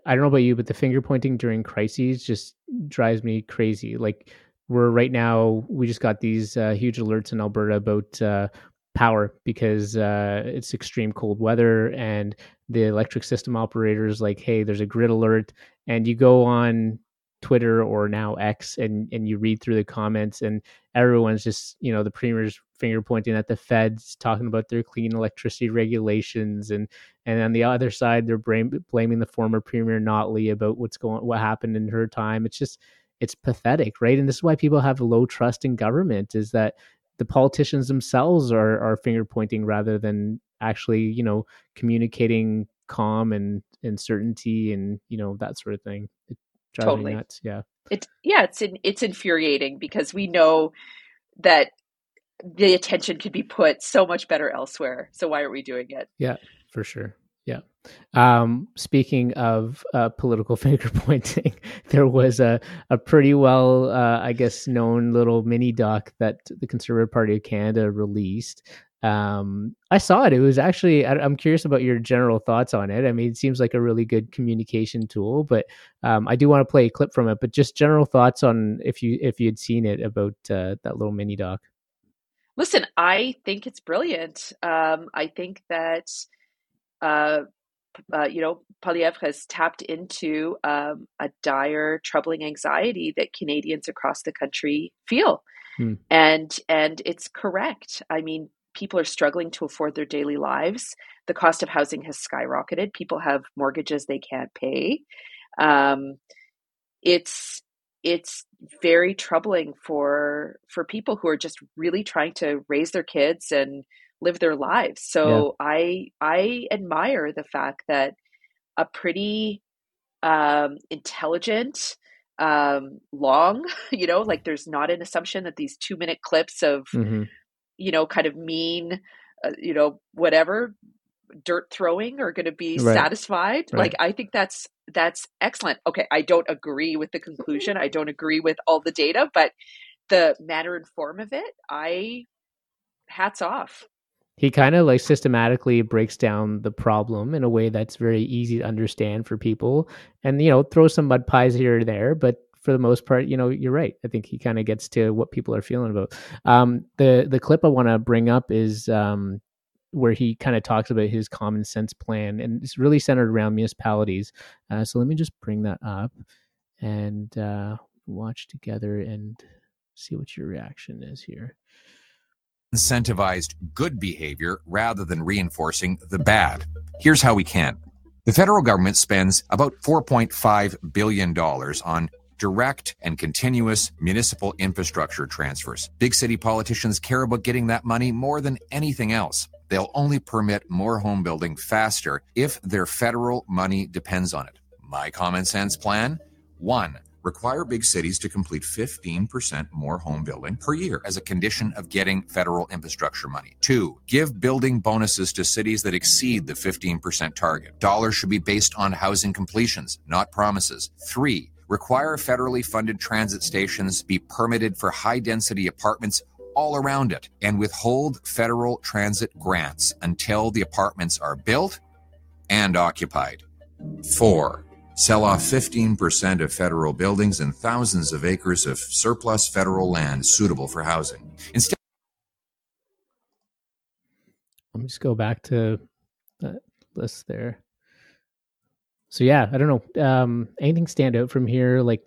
I don't know about you, but the finger pointing during crises just drives me crazy. Like we're right now, we just got these uh, huge alerts in Alberta about uh, power because uh, it's extreme cold weather, and the electric system operators like, hey, there's a grid alert, and you go on Twitter or now X and and you read through the comments and everyone's just you know the premier's finger pointing at the feds talking about their clean electricity regulations and and on the other side they're blame, blaming the former premier Notley about what's going what happened in her time. It's just it's pathetic right and this is why people have low trust in government is that the politicians themselves are are finger pointing rather than actually you know communicating calm and and certainty and you know that sort of thing it, totally. nuts. Yeah. It's yeah, it's in, it's infuriating because we know that the attention could be put so much better elsewhere. So why are we doing it? Yeah, for sure. Um, speaking of uh, political finger pointing, there was a, a pretty well, uh, I guess, known little mini doc that the Conservative Party of Canada released um, I saw it. It was actually. I, am curious about your general thoughts on it. I mean, it seems like a really good communication tool, but um, I do want to play a clip from it. But just general thoughts on if you if you had seen it about uh, that little mini doc. Listen, I think it's brilliant. Um, I think that uh, uh, you know Poilievre has tapped into um, a dire, troubling anxiety that Canadians across the country feel. Hmm. And and it's correct. I mean, people are struggling to afford their daily lives. The cost of housing has skyrocketed. People have mortgages they can't pay. Um, it's it's very troubling for for people who are just really trying to raise their kids and live their lives. So yeah. I I admire the fact that a pretty um, intelligent, um, long, you know, like there's not an assumption that these two minute clips of mm-hmm you know, kind of mean, uh, you know, whatever dirt throwing are going to be right. satisfied. Right. Like I think that's that's excellent. Okay, I don't agree with the conclusion. I don't agree with all the data, but the manner and form of it, I hats off. He kind of like systematically breaks down the problem in a way that's very easy to understand for people and you know, throw some mud pies here or there, but for the most part, you know, you're right. I think he kind of gets to what people are feeling about. Um, the the clip I want to bring up is um, where he kind of talks about his common sense plan, and it's really centered around municipalities. Uh, so let me just bring that up and uh, watch together and see what your reaction is here. Incentivized good behavior rather than reinforcing the bad. Here's how we can. The federal government spends about $4.5 billion on direct and continuous municipal infrastructure transfers. Big city politicians care about getting that money more than anything else. They'll only permit more home building faster if their federal money depends on it. My common sense plan? One, require big cities to complete 15% more home building per year as a condition of getting federal infrastructure money. Two, give building bonuses to cities that exceed the 15% target. Dollars should be based on housing completions, not promises. Three, require federally funded transit stations be permitted for high density apartments all around it, and withhold federal transit grants until the apartments are built and occupied. Four, sell off 15% of federal buildings and thousands of acres of surplus federal land suitable for housing. Instead, let me just go back to that list there so yeah, I don't know. Um, anything stand out from here? Like,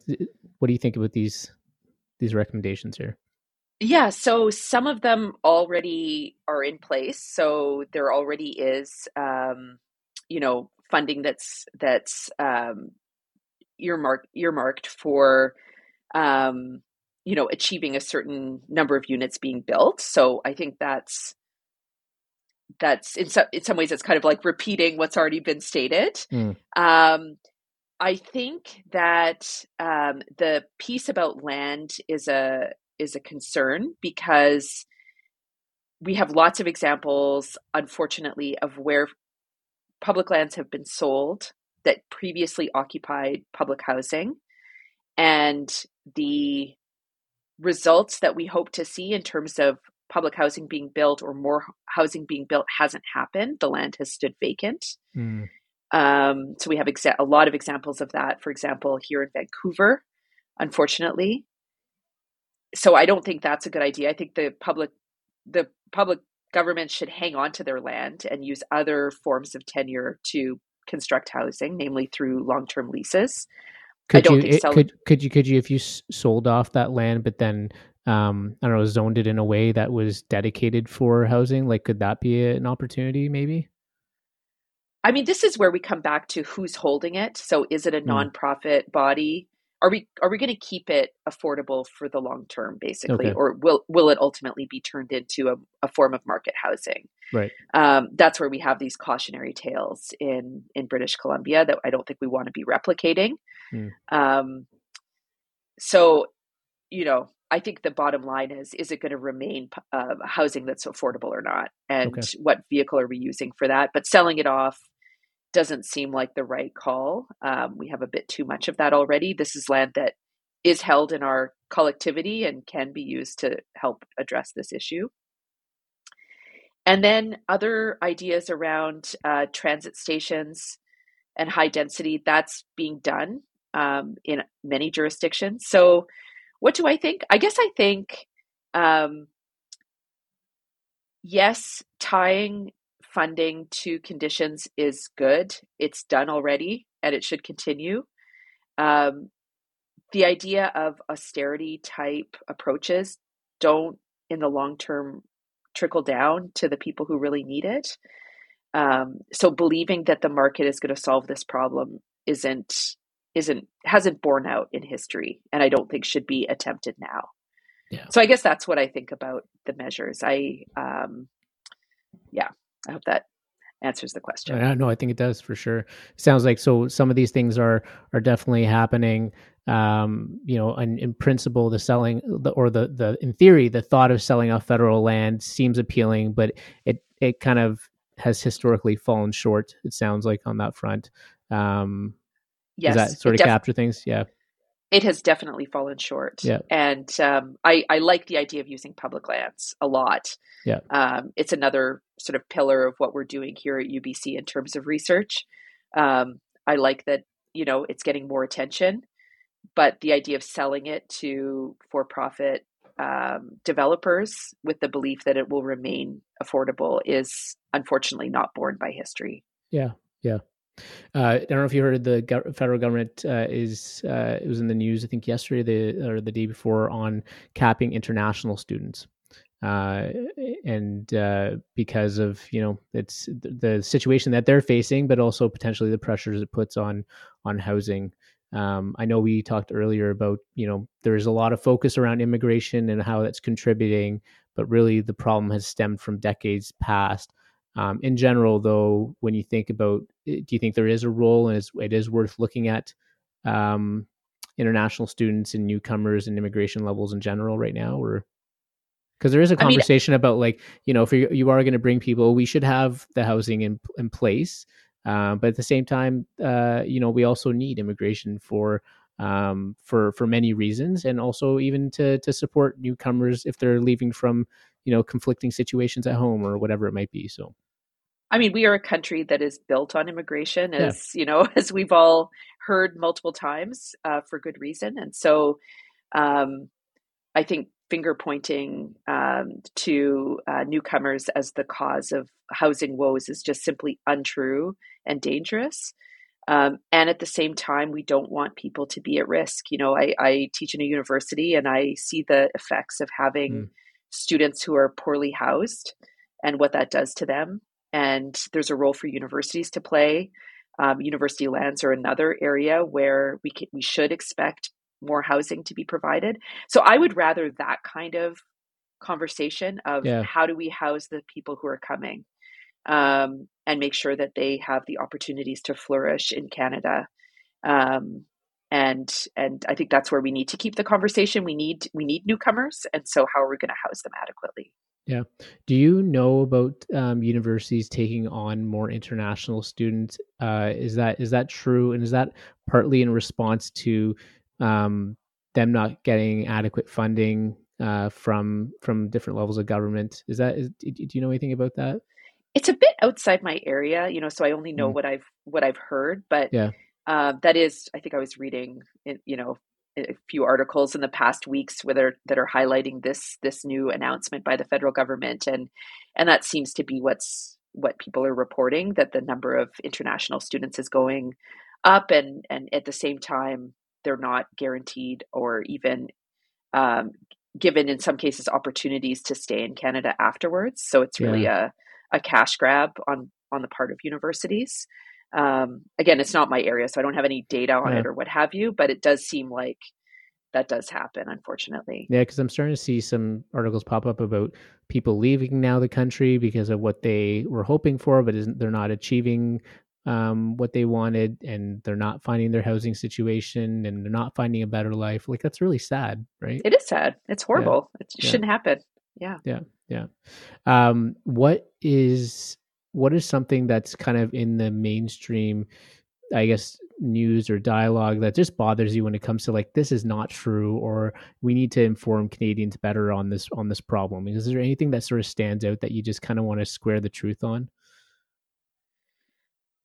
what do you think about these these recommendations here? Yeah, so some of them already are in place. So there already is, um, you know, funding that's that's um, earmarked earmarked for, um, you know, achieving a certain number of units being built. So I think that's that's in some in some ways it's kind of like repeating what's already been stated. Mm. Um, I think that um, the piece about land is a is a concern because we have lots of examples, unfortunately, of where public lands have been sold that previously occupied public housing, and the results that we hope to see in terms of public housing being built or more housing being built hasn't happened. The land has stood vacant. Mm. Um, so we have exa- a lot of examples of that. For example, here in Vancouver, unfortunately. So I don't think that's a good idea. I think the public, the public government should hang on to their land and use other forms of tenure to construct housing, namely through long-term leases. Could you it, could could you could you if you sold off that land, but then um, I don't know zoned it in a way that was dedicated for housing? Like, could that be an opportunity? Maybe. I mean, this is where we come back to who's holding it. So, is it a mm. nonprofit body? Are we are we going to keep it affordable for the long term, basically, okay. or will will it ultimately be turned into a, a form of market housing? Right. Um, that's where we have these cautionary tales in in British Columbia that I don't think we want to be replicating. Mm. Um, so, you know, I think the bottom line is: is it going to remain uh, housing that's affordable or not, and okay. what vehicle are we using for that? But selling it off doesn't seem like the right call. Um, we have a bit too much of that already. This is land that is held in our collectivity and can be used to help address this issue. And then other ideas around uh, transit stations and high density, that's being done um, in many jurisdictions. So, what do I think? I guess I think um, yes, tying funding to conditions is good. It's done already and it should continue. Um, the idea of austerity type approaches don't, in the long term, trickle down to the people who really need it. Um, so believing that the market is going to solve this problem isn't isn't hasn't borne out in history, and I don't think should be attempted now. Yeah. So I guess that's what I think about the measures. I um, yeah, I hope that answers the question. Yeah, no, I think it does for sure. It sounds like so some of these things are are definitely happening. Um, you know, in, in principle, the selling the, or the the in theory, the thought of selling off federal land seems appealing, but it it kind of has historically fallen short. It sounds like on that front. Um, yes, does that sort of def- capture things? Yeah it has definitely fallen short. Yeah. And um, I, I like the idea of using public lands a lot. Yeah. Um, it's another sort of pillar of what we're doing here at UBC in terms of research. Um, I like that, you know, it's getting more attention, but the idea of selling it to for profit um, developers with the belief that it will remain affordable is unfortunately not borne by history. Yeah. Yeah. Uh, I don't know if you heard the go- federal government uh, is uh, it was in the news I think yesterday the, or the day before on capping international students, uh, and uh, because of you know it's the situation that they're facing, but also potentially the pressures it puts on on housing. Um, I know we talked earlier about you know there's a lot of focus around immigration and how that's contributing, but really the problem has stemmed from decades past. Um, in general, though, when you think about, eh, do you think there is a role and it is worth looking at um, international students and newcomers and immigration levels in general right now, or? Because there is a conversation I mean, about like you know if you you are going to bring people, we should have the housing in in place, uh, but at the same time, uh, you know, we also need immigration for um, for for many reasons, and also even to to support newcomers if they're leaving from you know conflicting situations at home or whatever it might be. So. I mean, we are a country that is built on immigration, as yeah. you know, as we've all heard multiple times uh, for good reason. And so, um, I think finger pointing um, to uh, newcomers as the cause of housing woes is just simply untrue and dangerous. Um, and at the same time, we don't want people to be at risk. You know, I, I teach in a university and I see the effects of having mm. Students who are poorly housed and what that does to them and there's a role for universities to play. Um, university lands are another area where we can, we should expect more housing to be provided. So I would rather that kind of conversation of yeah. how do we house the people who are coming um, and make sure that they have the opportunities to flourish in Canada. Um, and and I think that's where we need to keep the conversation. We need we need newcomers, and so how are we going to house them adequately? Yeah. Do you know about um, universities taking on more international students? Uh, is that is that true? And is that partly in response to um, them not getting adequate funding uh, from from different levels of government. Is that is, do you know anything about that? It's a bit outside my area, you know, so I only know mm. what I've what I've heard, but yeah. Uh, that is, I think I was reading, you know, a few articles in the past weeks whether that are highlighting this this new announcement by the federal government and and that seems to be what's what people are reporting that the number of international students is going up and and at the same time they're not guaranteed or even um, given in some cases opportunities to stay in Canada afterwards so it's really yeah. a a cash grab on on the part of universities um, again, it's not my area, so I don't have any data on yeah. it or what have you, but it does seem like that does happen, unfortunately. Yeah, because I'm starting to see some articles pop up about people leaving now the country because of what they were hoping for, but they're not achieving um, what they wanted, and they're not finding their housing situation, and they're not finding a better life. Like that's really sad, right? It is sad. It's horrible. Yeah. It yeah. shouldn't happen. Yeah. Yeah. Yeah. Um, what is what is something that's kind of in the mainstream i guess news or dialogue that just bothers you when it comes to like this is not true or we need to inform canadians better on this on this problem is there anything that sort of stands out that you just kind of want to square the truth on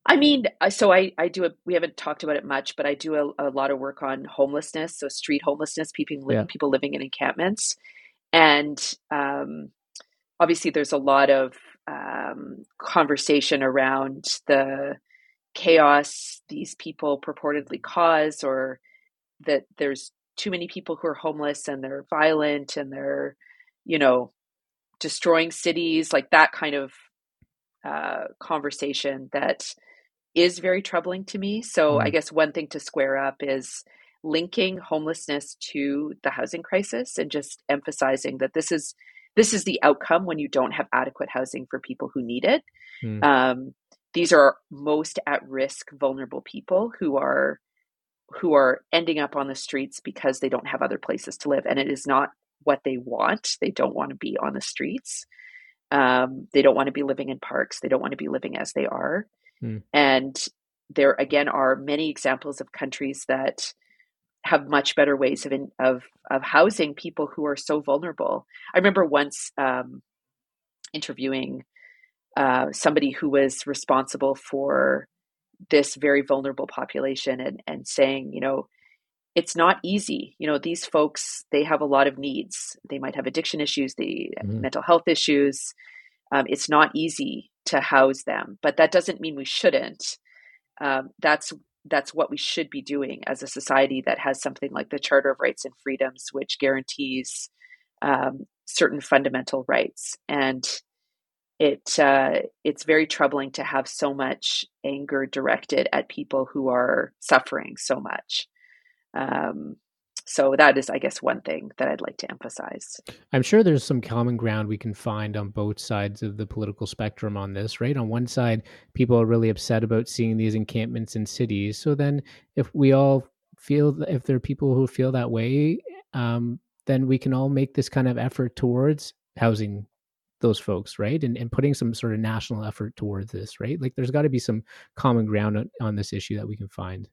I mean, so I, I do a, we haven't talked about it much, but I do a, a lot of work on homelessness. So street homelessness, people, yeah. people living in encampments. And um, obviously there's a lot of um, conversation around the chaos these people purportedly cause, or that there's too many people who are homeless and they're violent and they're, you know, destroying cities, like that kind of uh, conversation that is very troubling to me. So mm. I guess one thing to square up is linking homelessness to the housing crisis and just emphasizing that this is this is the outcome when you don't have adequate housing for people who need it. Mm. Um, these are most at risk, vulnerable people who are who are ending up on the streets because they don't have other places to live, and it is not what they want. They don't want to be on the streets. Um, they don't want to be living in parks. They don't want to be living as they are. Mm. And there again are many examples of countries that have much better ways of in, of of housing people who are so vulnerable. I remember once um, interviewing uh, somebody who was responsible for this very vulnerable population and and saying, you know, it's not easy. You know, these folks they have a lot of needs. They might have addiction issues, the mm-hmm. mental health issues. Um, it's not easy to house them, but that doesn't mean we shouldn't. Um, that's that's what we should be doing as a society that has something like the Charter of Rights and Freedoms, which guarantees um, certain fundamental rights. And it uh, it's very troubling to have so much anger directed at people who are suffering so much. Um, so that is i guess one thing that i'd like to emphasize. I'm sure there's some common ground we can find on both sides of the political spectrum on this right? On one side people are really upset about seeing these encampments in cities. So then if we all feel if there are people who feel that way um, then we can all make this kind of effort towards housing those folks right? And, and putting some sort of national effort towards this right? Like there's got to be some common ground on, on this issue that we can find.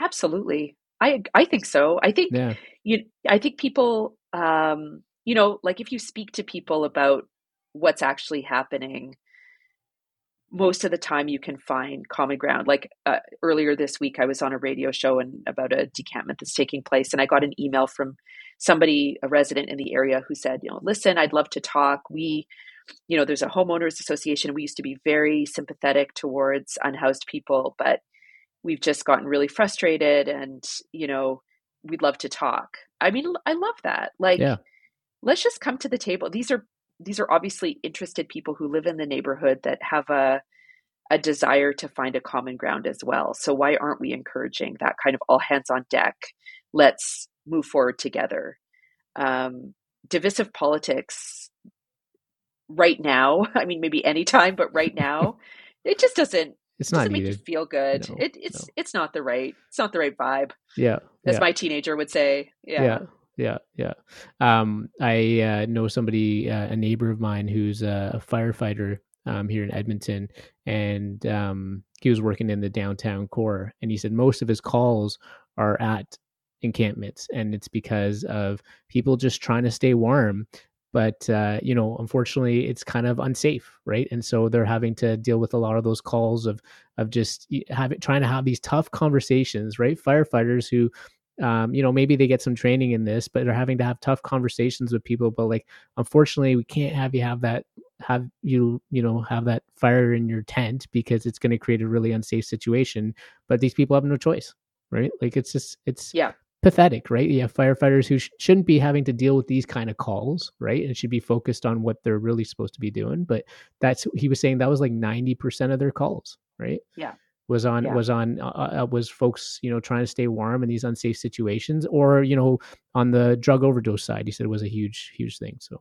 Absolutely I I think so. I think yeah. you I think people um you know like if you speak to people about what's actually happening most of the time you can find common ground like uh, earlier this week i was on a radio show and about a decampment that's taking place and i got an email from somebody a resident in the area who said you know listen i'd love to talk we you know there's a homeowners association we used to be very sympathetic towards unhoused people but we've just gotten really frustrated and you know we'd love to talk. I mean i love that. Like yeah. let's just come to the table. These are these are obviously interested people who live in the neighborhood that have a a desire to find a common ground as well. So why aren't we encouraging that kind of all hands on deck let's move forward together? Um, divisive politics right now i mean maybe anytime but right now it just doesn't it's not make you feel good. No, it, it's no. it's not the right it's not the right vibe. Yeah, as yeah. my teenager would say. Yeah, yeah, yeah, yeah. Um, I uh, know somebody, uh, a neighbor of mine, who's a firefighter um, here in Edmonton, and um, he was working in the downtown core, and he said most of his calls are at encampments and it's because of people just trying to stay warm but uh, you know unfortunately it's kind of unsafe right? And so they're having to deal with a lot of those calls of of just having trying to have these tough conversations right? Firefighters who um, you know maybe they get some training in this but they're having to have tough conversations with people but like unfortunately we can't have you have that have you you know have that fire in your tent because it's going to create a really unsafe situation but these people have no choice right? Like it's just it's yeah pathetic, right? You have firefighters who sh- shouldn't be having to deal with these kind of calls, right? And should be focused on what they're really supposed to be doing. But that's he was saying that was like ninety percent of their calls, right? Yeah, was on yeah. was on uh, uh, was folks you know trying to stay warm in these unsafe situations, or you know on the drug overdose side, he said it was a huge huge thing. So,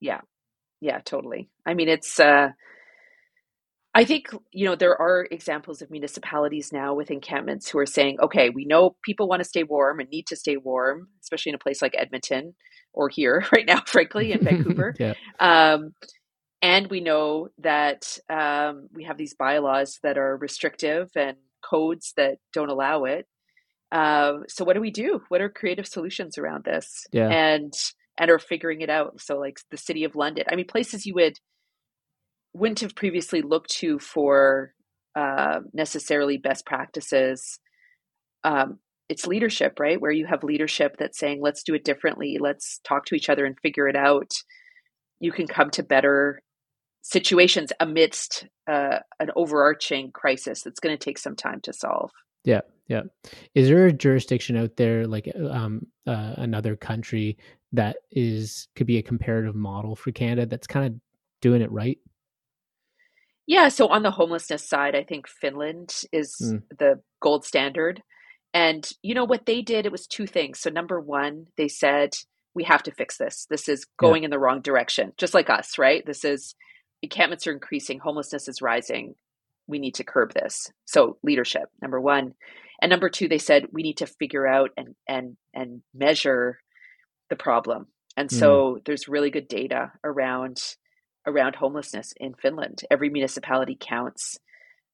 yeah, yeah, totally. I mean, it's. uh I think, you know, there are examples of municipalities now with encampments who are saying, okay, we know people want to stay warm and need to stay warm, especially in a place like Edmonton or here right now, frankly, in Vancouver. yeah. Um, and we know that um, we have these bylaws that are restrictive and codes that don't allow it. Uh, so what do we do? What are creative solutions around this? Yeah. And and are figuring it out. So like the city of London. I mean, places you would wouldn't have previously looked to for uh, necessarily best practices. Um, it's leadership, right? Where you have leadership that's saying, let's do it differently. Let's talk to each other and figure it out. You can come to better situations amidst uh, an overarching crisis that's going to take some time to solve. Yeah, yeah. Is there a jurisdiction out there, like um, uh, another country, that is could be a comparative model for Canada that's kind of doing it right? Yeah, so on the homelessness side, I think Finland is mm. the gold standard. And you know what they did? It was two things. So number one, they said we have to fix this. This is going yeah. in the wrong direction, just like us, right? This is encampments are increasing, homelessness is rising. We need to curb this. So leadership, number one. And number two, they said we need to figure out and and and measure the problem. And so mm. there's really good data around around homelessness in Finland. Every municipality counts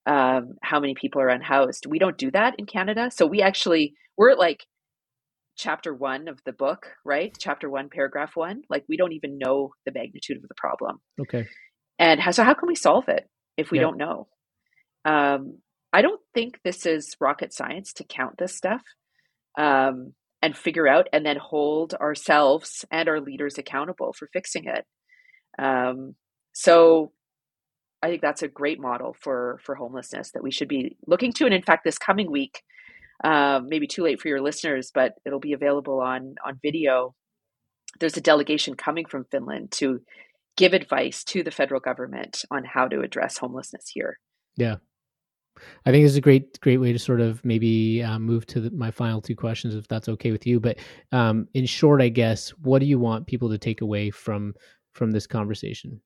um, how many people are unhoused. We don't do that in Canada. So we actually, we're at like chapter one of the book, right? Chapter one, paragraph one. Like we don't even know the magnitude of the problem. Okay. And how, so how can we solve it if we yeah. don't know? Um, I don't think this is rocket science to count this stuff um, and figure out and then hold ourselves and our leaders accountable for fixing it. Um, so I think that's a great model for for homelessness that we should be looking to. And in fact, this coming week, um, maybe too late for your listeners, but it'll be available on on video. There's a delegation coming from Finland to give advice to the federal government on how to address homelessness here. Yeah, I think this is a great, great way to sort of maybe uh, move to the, my final two questions, if that's okay with you. But um, in short, I guess, what do you want people to take away from from this conversation?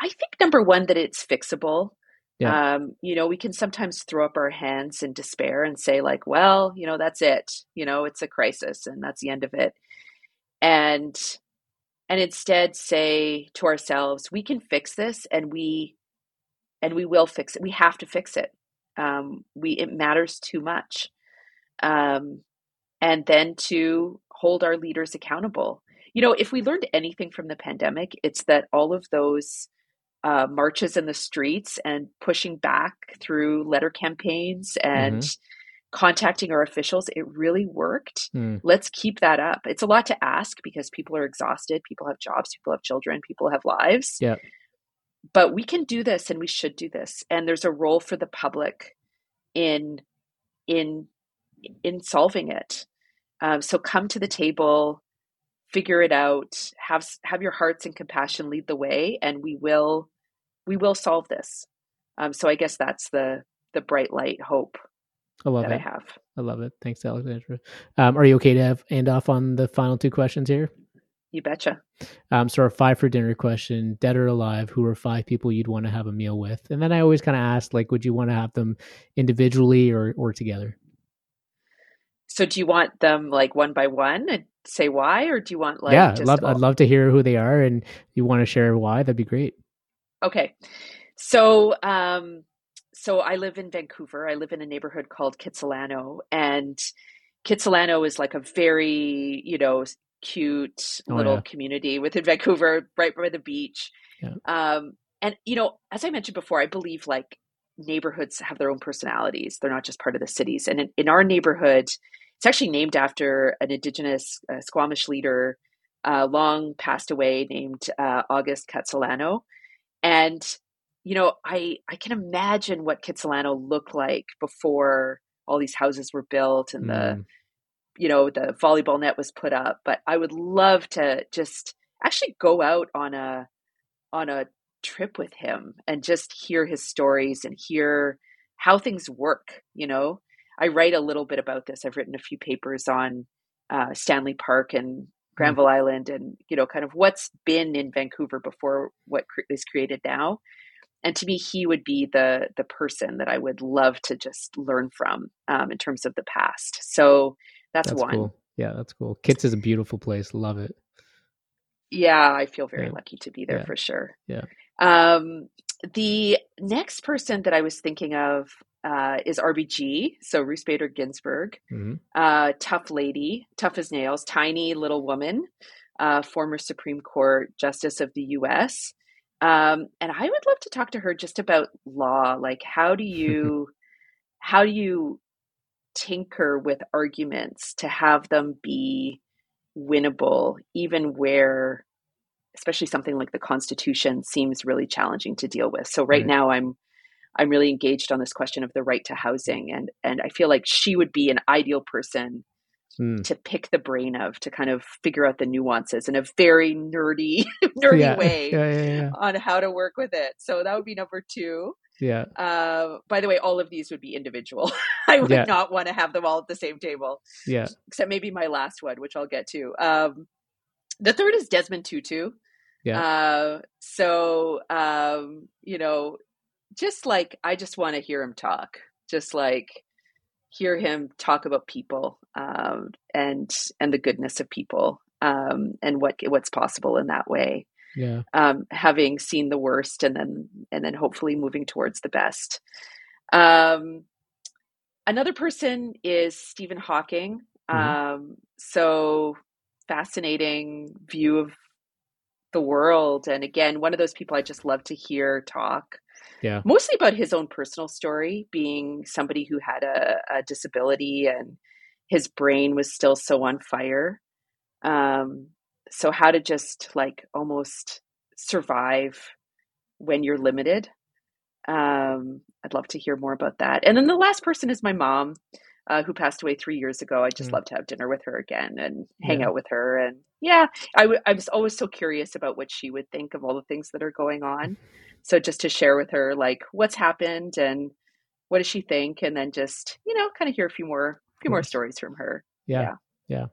I think number one that it's fixable. Yeah. Um, you know, we can sometimes throw up our hands in despair and say, like, well, you know, that's it. You know, it's a crisis and that's the end of it. And and instead say to ourselves, we can fix this and we and we will fix it. We have to fix it. Um, we it matters too much. Um, and then to hold our leaders accountable. You know, if we learned anything from the pandemic, it's that all of those uh, marches in the streets and pushing back through letter campaigns and mm-hmm. contacting our officials. It really worked. Mm. Let's keep that up. It's a lot to ask because people are exhausted. People have jobs. People have children. People have lives. Yeah. But we can do this, and we should do this. And there's a role for the public in in in solving it. Um, so come to the table figure it out have have your hearts and compassion lead the way and we will we will solve this um, so i guess that's the the bright light hope I love that it. I have. I love it. Thanks, Alexandra. Um, are you okay to have end off on the final two questions here? You betcha. Um, so our five for dinner question: Dead or alive? Who are five people you'd want to have a meal with? And then I always kind of ask, like, would you want to have them individually or or together? So do you want them like one by one and say why, or do you want like? Yeah, I'd love, I'd love to hear who they are, and you want to share why? That'd be great. Okay, so um, so I live in Vancouver. I live in a neighborhood called Kitsilano, and Kitsilano is like a very, you know, cute Oh, little yeah. community within Vancouver, right by the beach. Yeah. Um, and you know, as I mentioned before, I believe like neighborhoods have their own personalities. They're not just part of the cities. And in, in our neighborhood, it's actually named after an indigenous uh, Squamish leader, uh, long passed away, named uh, August Khatsahlano. And you know, I I can imagine what Kitsilano looked like before all these houses were built and the Mm. you know the volleyball net was put up but i would love to just actually go out on a on a trip with him and just hear his stories and hear how things work you know i write a little bit about this i've written a few papers on uh, stanley park and granville island and you know kind of what's been in vancouver before what is created now and to me he would be the the person that i would love to just learn from um, in terms of the past so that's, That's one cool. Yeah, that's cool. Kits is a beautiful place. Love it. yeah i feel very Yeah. lucky to be there Yeah. for sure Yeah. um the next person that i was thinking of uh, is rbg so ruth bader ginsburg. Hmm uh, tough lady tough as nails tiny little woman uh, former supreme court justice of the us um, and i would love to talk to her just about law. Like how do you how do you tinker with arguments to have them be winnable even where especially something like the constitution seems really challenging to deal with so right Right. now i'm i'm really engaged on this question of the right to housing and and i feel like she would be an ideal person Mm. to pick the brain of to kind of figure out the nuances in a very nerdy nerdy yeah. way Yeah, yeah, on how to work with it so that would be number two Yeah. uh, by the way, all of these would be individual. I would Yeah. not want to have them all at the same table, Yeah. except maybe my last one, which I'll get to. Um, the third is Desmond Tutu. Yeah. Uh, so, um, you know, just like I just want to hear him talk, just like hear him talk about people um, and and the goodness of people um, and what what's possible in that way Yeah. um, having seen the worst and then and then hopefully moving towards the best. Um, another person is Stephen Hawking. Mhm. Um, so fascinating view of the world, and again, one of those people I just love to hear talk. Yeah. Mostly about his own personal story, being somebody who had a, a disability and his brain was still so on fire. Um, so how to just like almost survive when you're limited. Um, I'd love to hear more about that. And then the last person is my mom, uh, who passed away three years ago. I just Mm. love to have dinner with her again and hang Yeah. out with her. And yeah, I, w- I was always so curious about what she would think of all the things that are going on. So just to share with her like what's happened and what does she think, and then just you know kind of hear a few more a few more stories from her. Yeah. Yeah.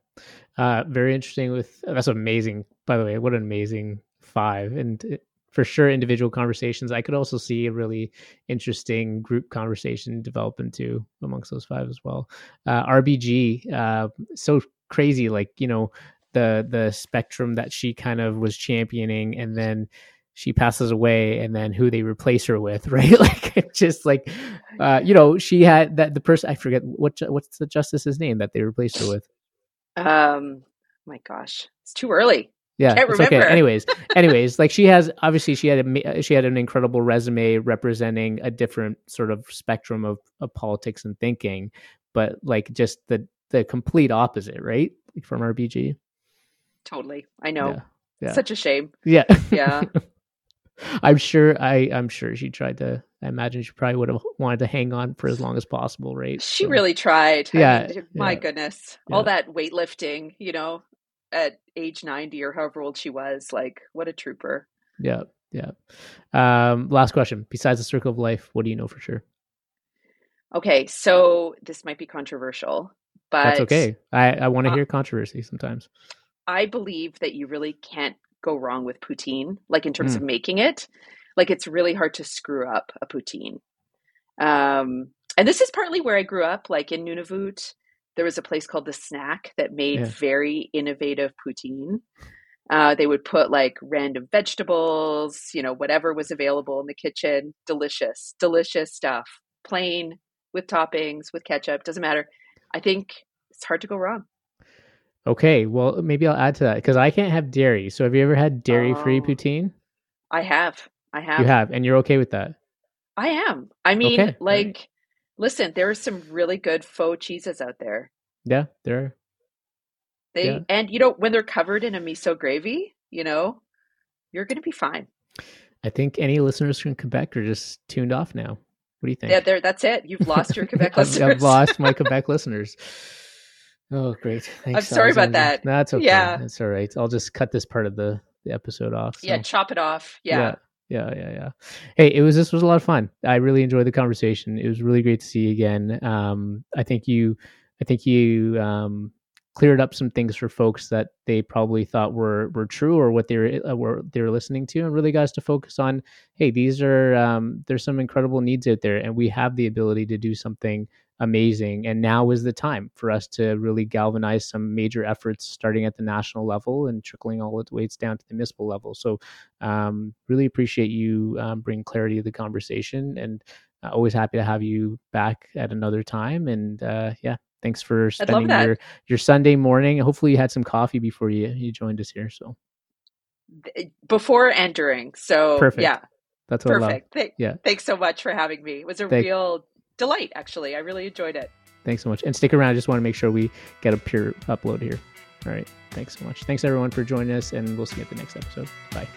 Uh, very interesting. With that's amazing. By the way, what an amazing five, and it, for sure, individual conversations. I could also see a really interesting group conversation develop into amongst those five as well. Uh, RBG, uh, so crazy. Like you know, the the spectrum that she kind of was championing, and then she passes away and then who they replace her with right like just like uh you know she had that the person i forget what what's the justice's name that they replaced her with Um, my gosh, it's too early. Yeah Can't it's okay anyways anyways like she has obviously she had a she had an incredible resume representing a different sort of spectrum of, of politics and thinking but like just the the complete opposite right from rbg Totally, I know. yeah yeah. Such a shame. yeah Yeah. i'm sure i i'm sure she tried to i imagine she probably would have wanted to hang on for as long as possible right She So, really tried. I Yeah, mean, my yeah. goodness. Yeah. All that weightlifting, you know, at age 90 or however old she was, like, what a trooper. yeah yeah um last question besides the circle of life what do you know for sure Okay, so this might be controversial, but that's okay i i want to uh, hear controversy sometimes I believe that you really can't go wrong with poutine, like in terms Mm. of making it. Like it's really hard to screw up a poutine. Um, and this is partly where I grew up. Like in Nunavut, there was a place called the Snack that made Yeah. very innovative poutine. Uh, they would put like random vegetables, you know, whatever was available in the kitchen. Delicious, delicious stuff. Plain with toppings, with ketchup, doesn't matter. I think it's hard to go wrong. Okay, well maybe I'll add to that because I can't have dairy. So have you ever had dairy-free Oh. poutine? I have. I have. You have, and you're okay with that? I am. I mean, Okay, all right. Listen, there are some really good faux cheeses out there. Yeah, there. Are. They Yeah. and you know when they're covered in a miso gravy, you know, you're going to be fine. I think any listeners from Quebec are just tuned off now. What do you think? Yeah, there. That's it. You've lost your Quebec I've, listeners. I've lost my Quebec listeners. Oh, great! Thanks, I'm sorry about Alexandra. that. That's okay. Yeah. that's all right. I'll just cut this part of the, the episode off. Yeah, chop it off. Yeah. yeah, yeah, yeah. Yeah. Hey, it was this was a lot of fun. I really enjoyed the conversation. It was really great to see you again. Um, I think you, I think you um, cleared up some things for folks that they probably thought were were true or what they were uh, were they were listening to, and really got us to focus on. Hey, these are um, there's some incredible needs out there, and we have the ability to do something amazing. And now is the time for us to really galvanize some major efforts, starting at the national level and trickling all its ways down to the municipal level. So um, really appreciate you um, bring clarity to the conversation and uh, always happy to have you back at another time and uh, yeah thanks for spending your your sunday morning hopefully you had some coffee before you you joined us here so Before entering. So Perfect. yeah, that's what i love perfect. Th- Yeah. Thanks so much for having me. It was a Thank- real delight. Actually, I really enjoyed it. thanks so much. And stick around. I just want to make sure we get a pure upload here. All right. Thanks so much. Thanks everyone for joining us and we'll see you at the next episode. Bye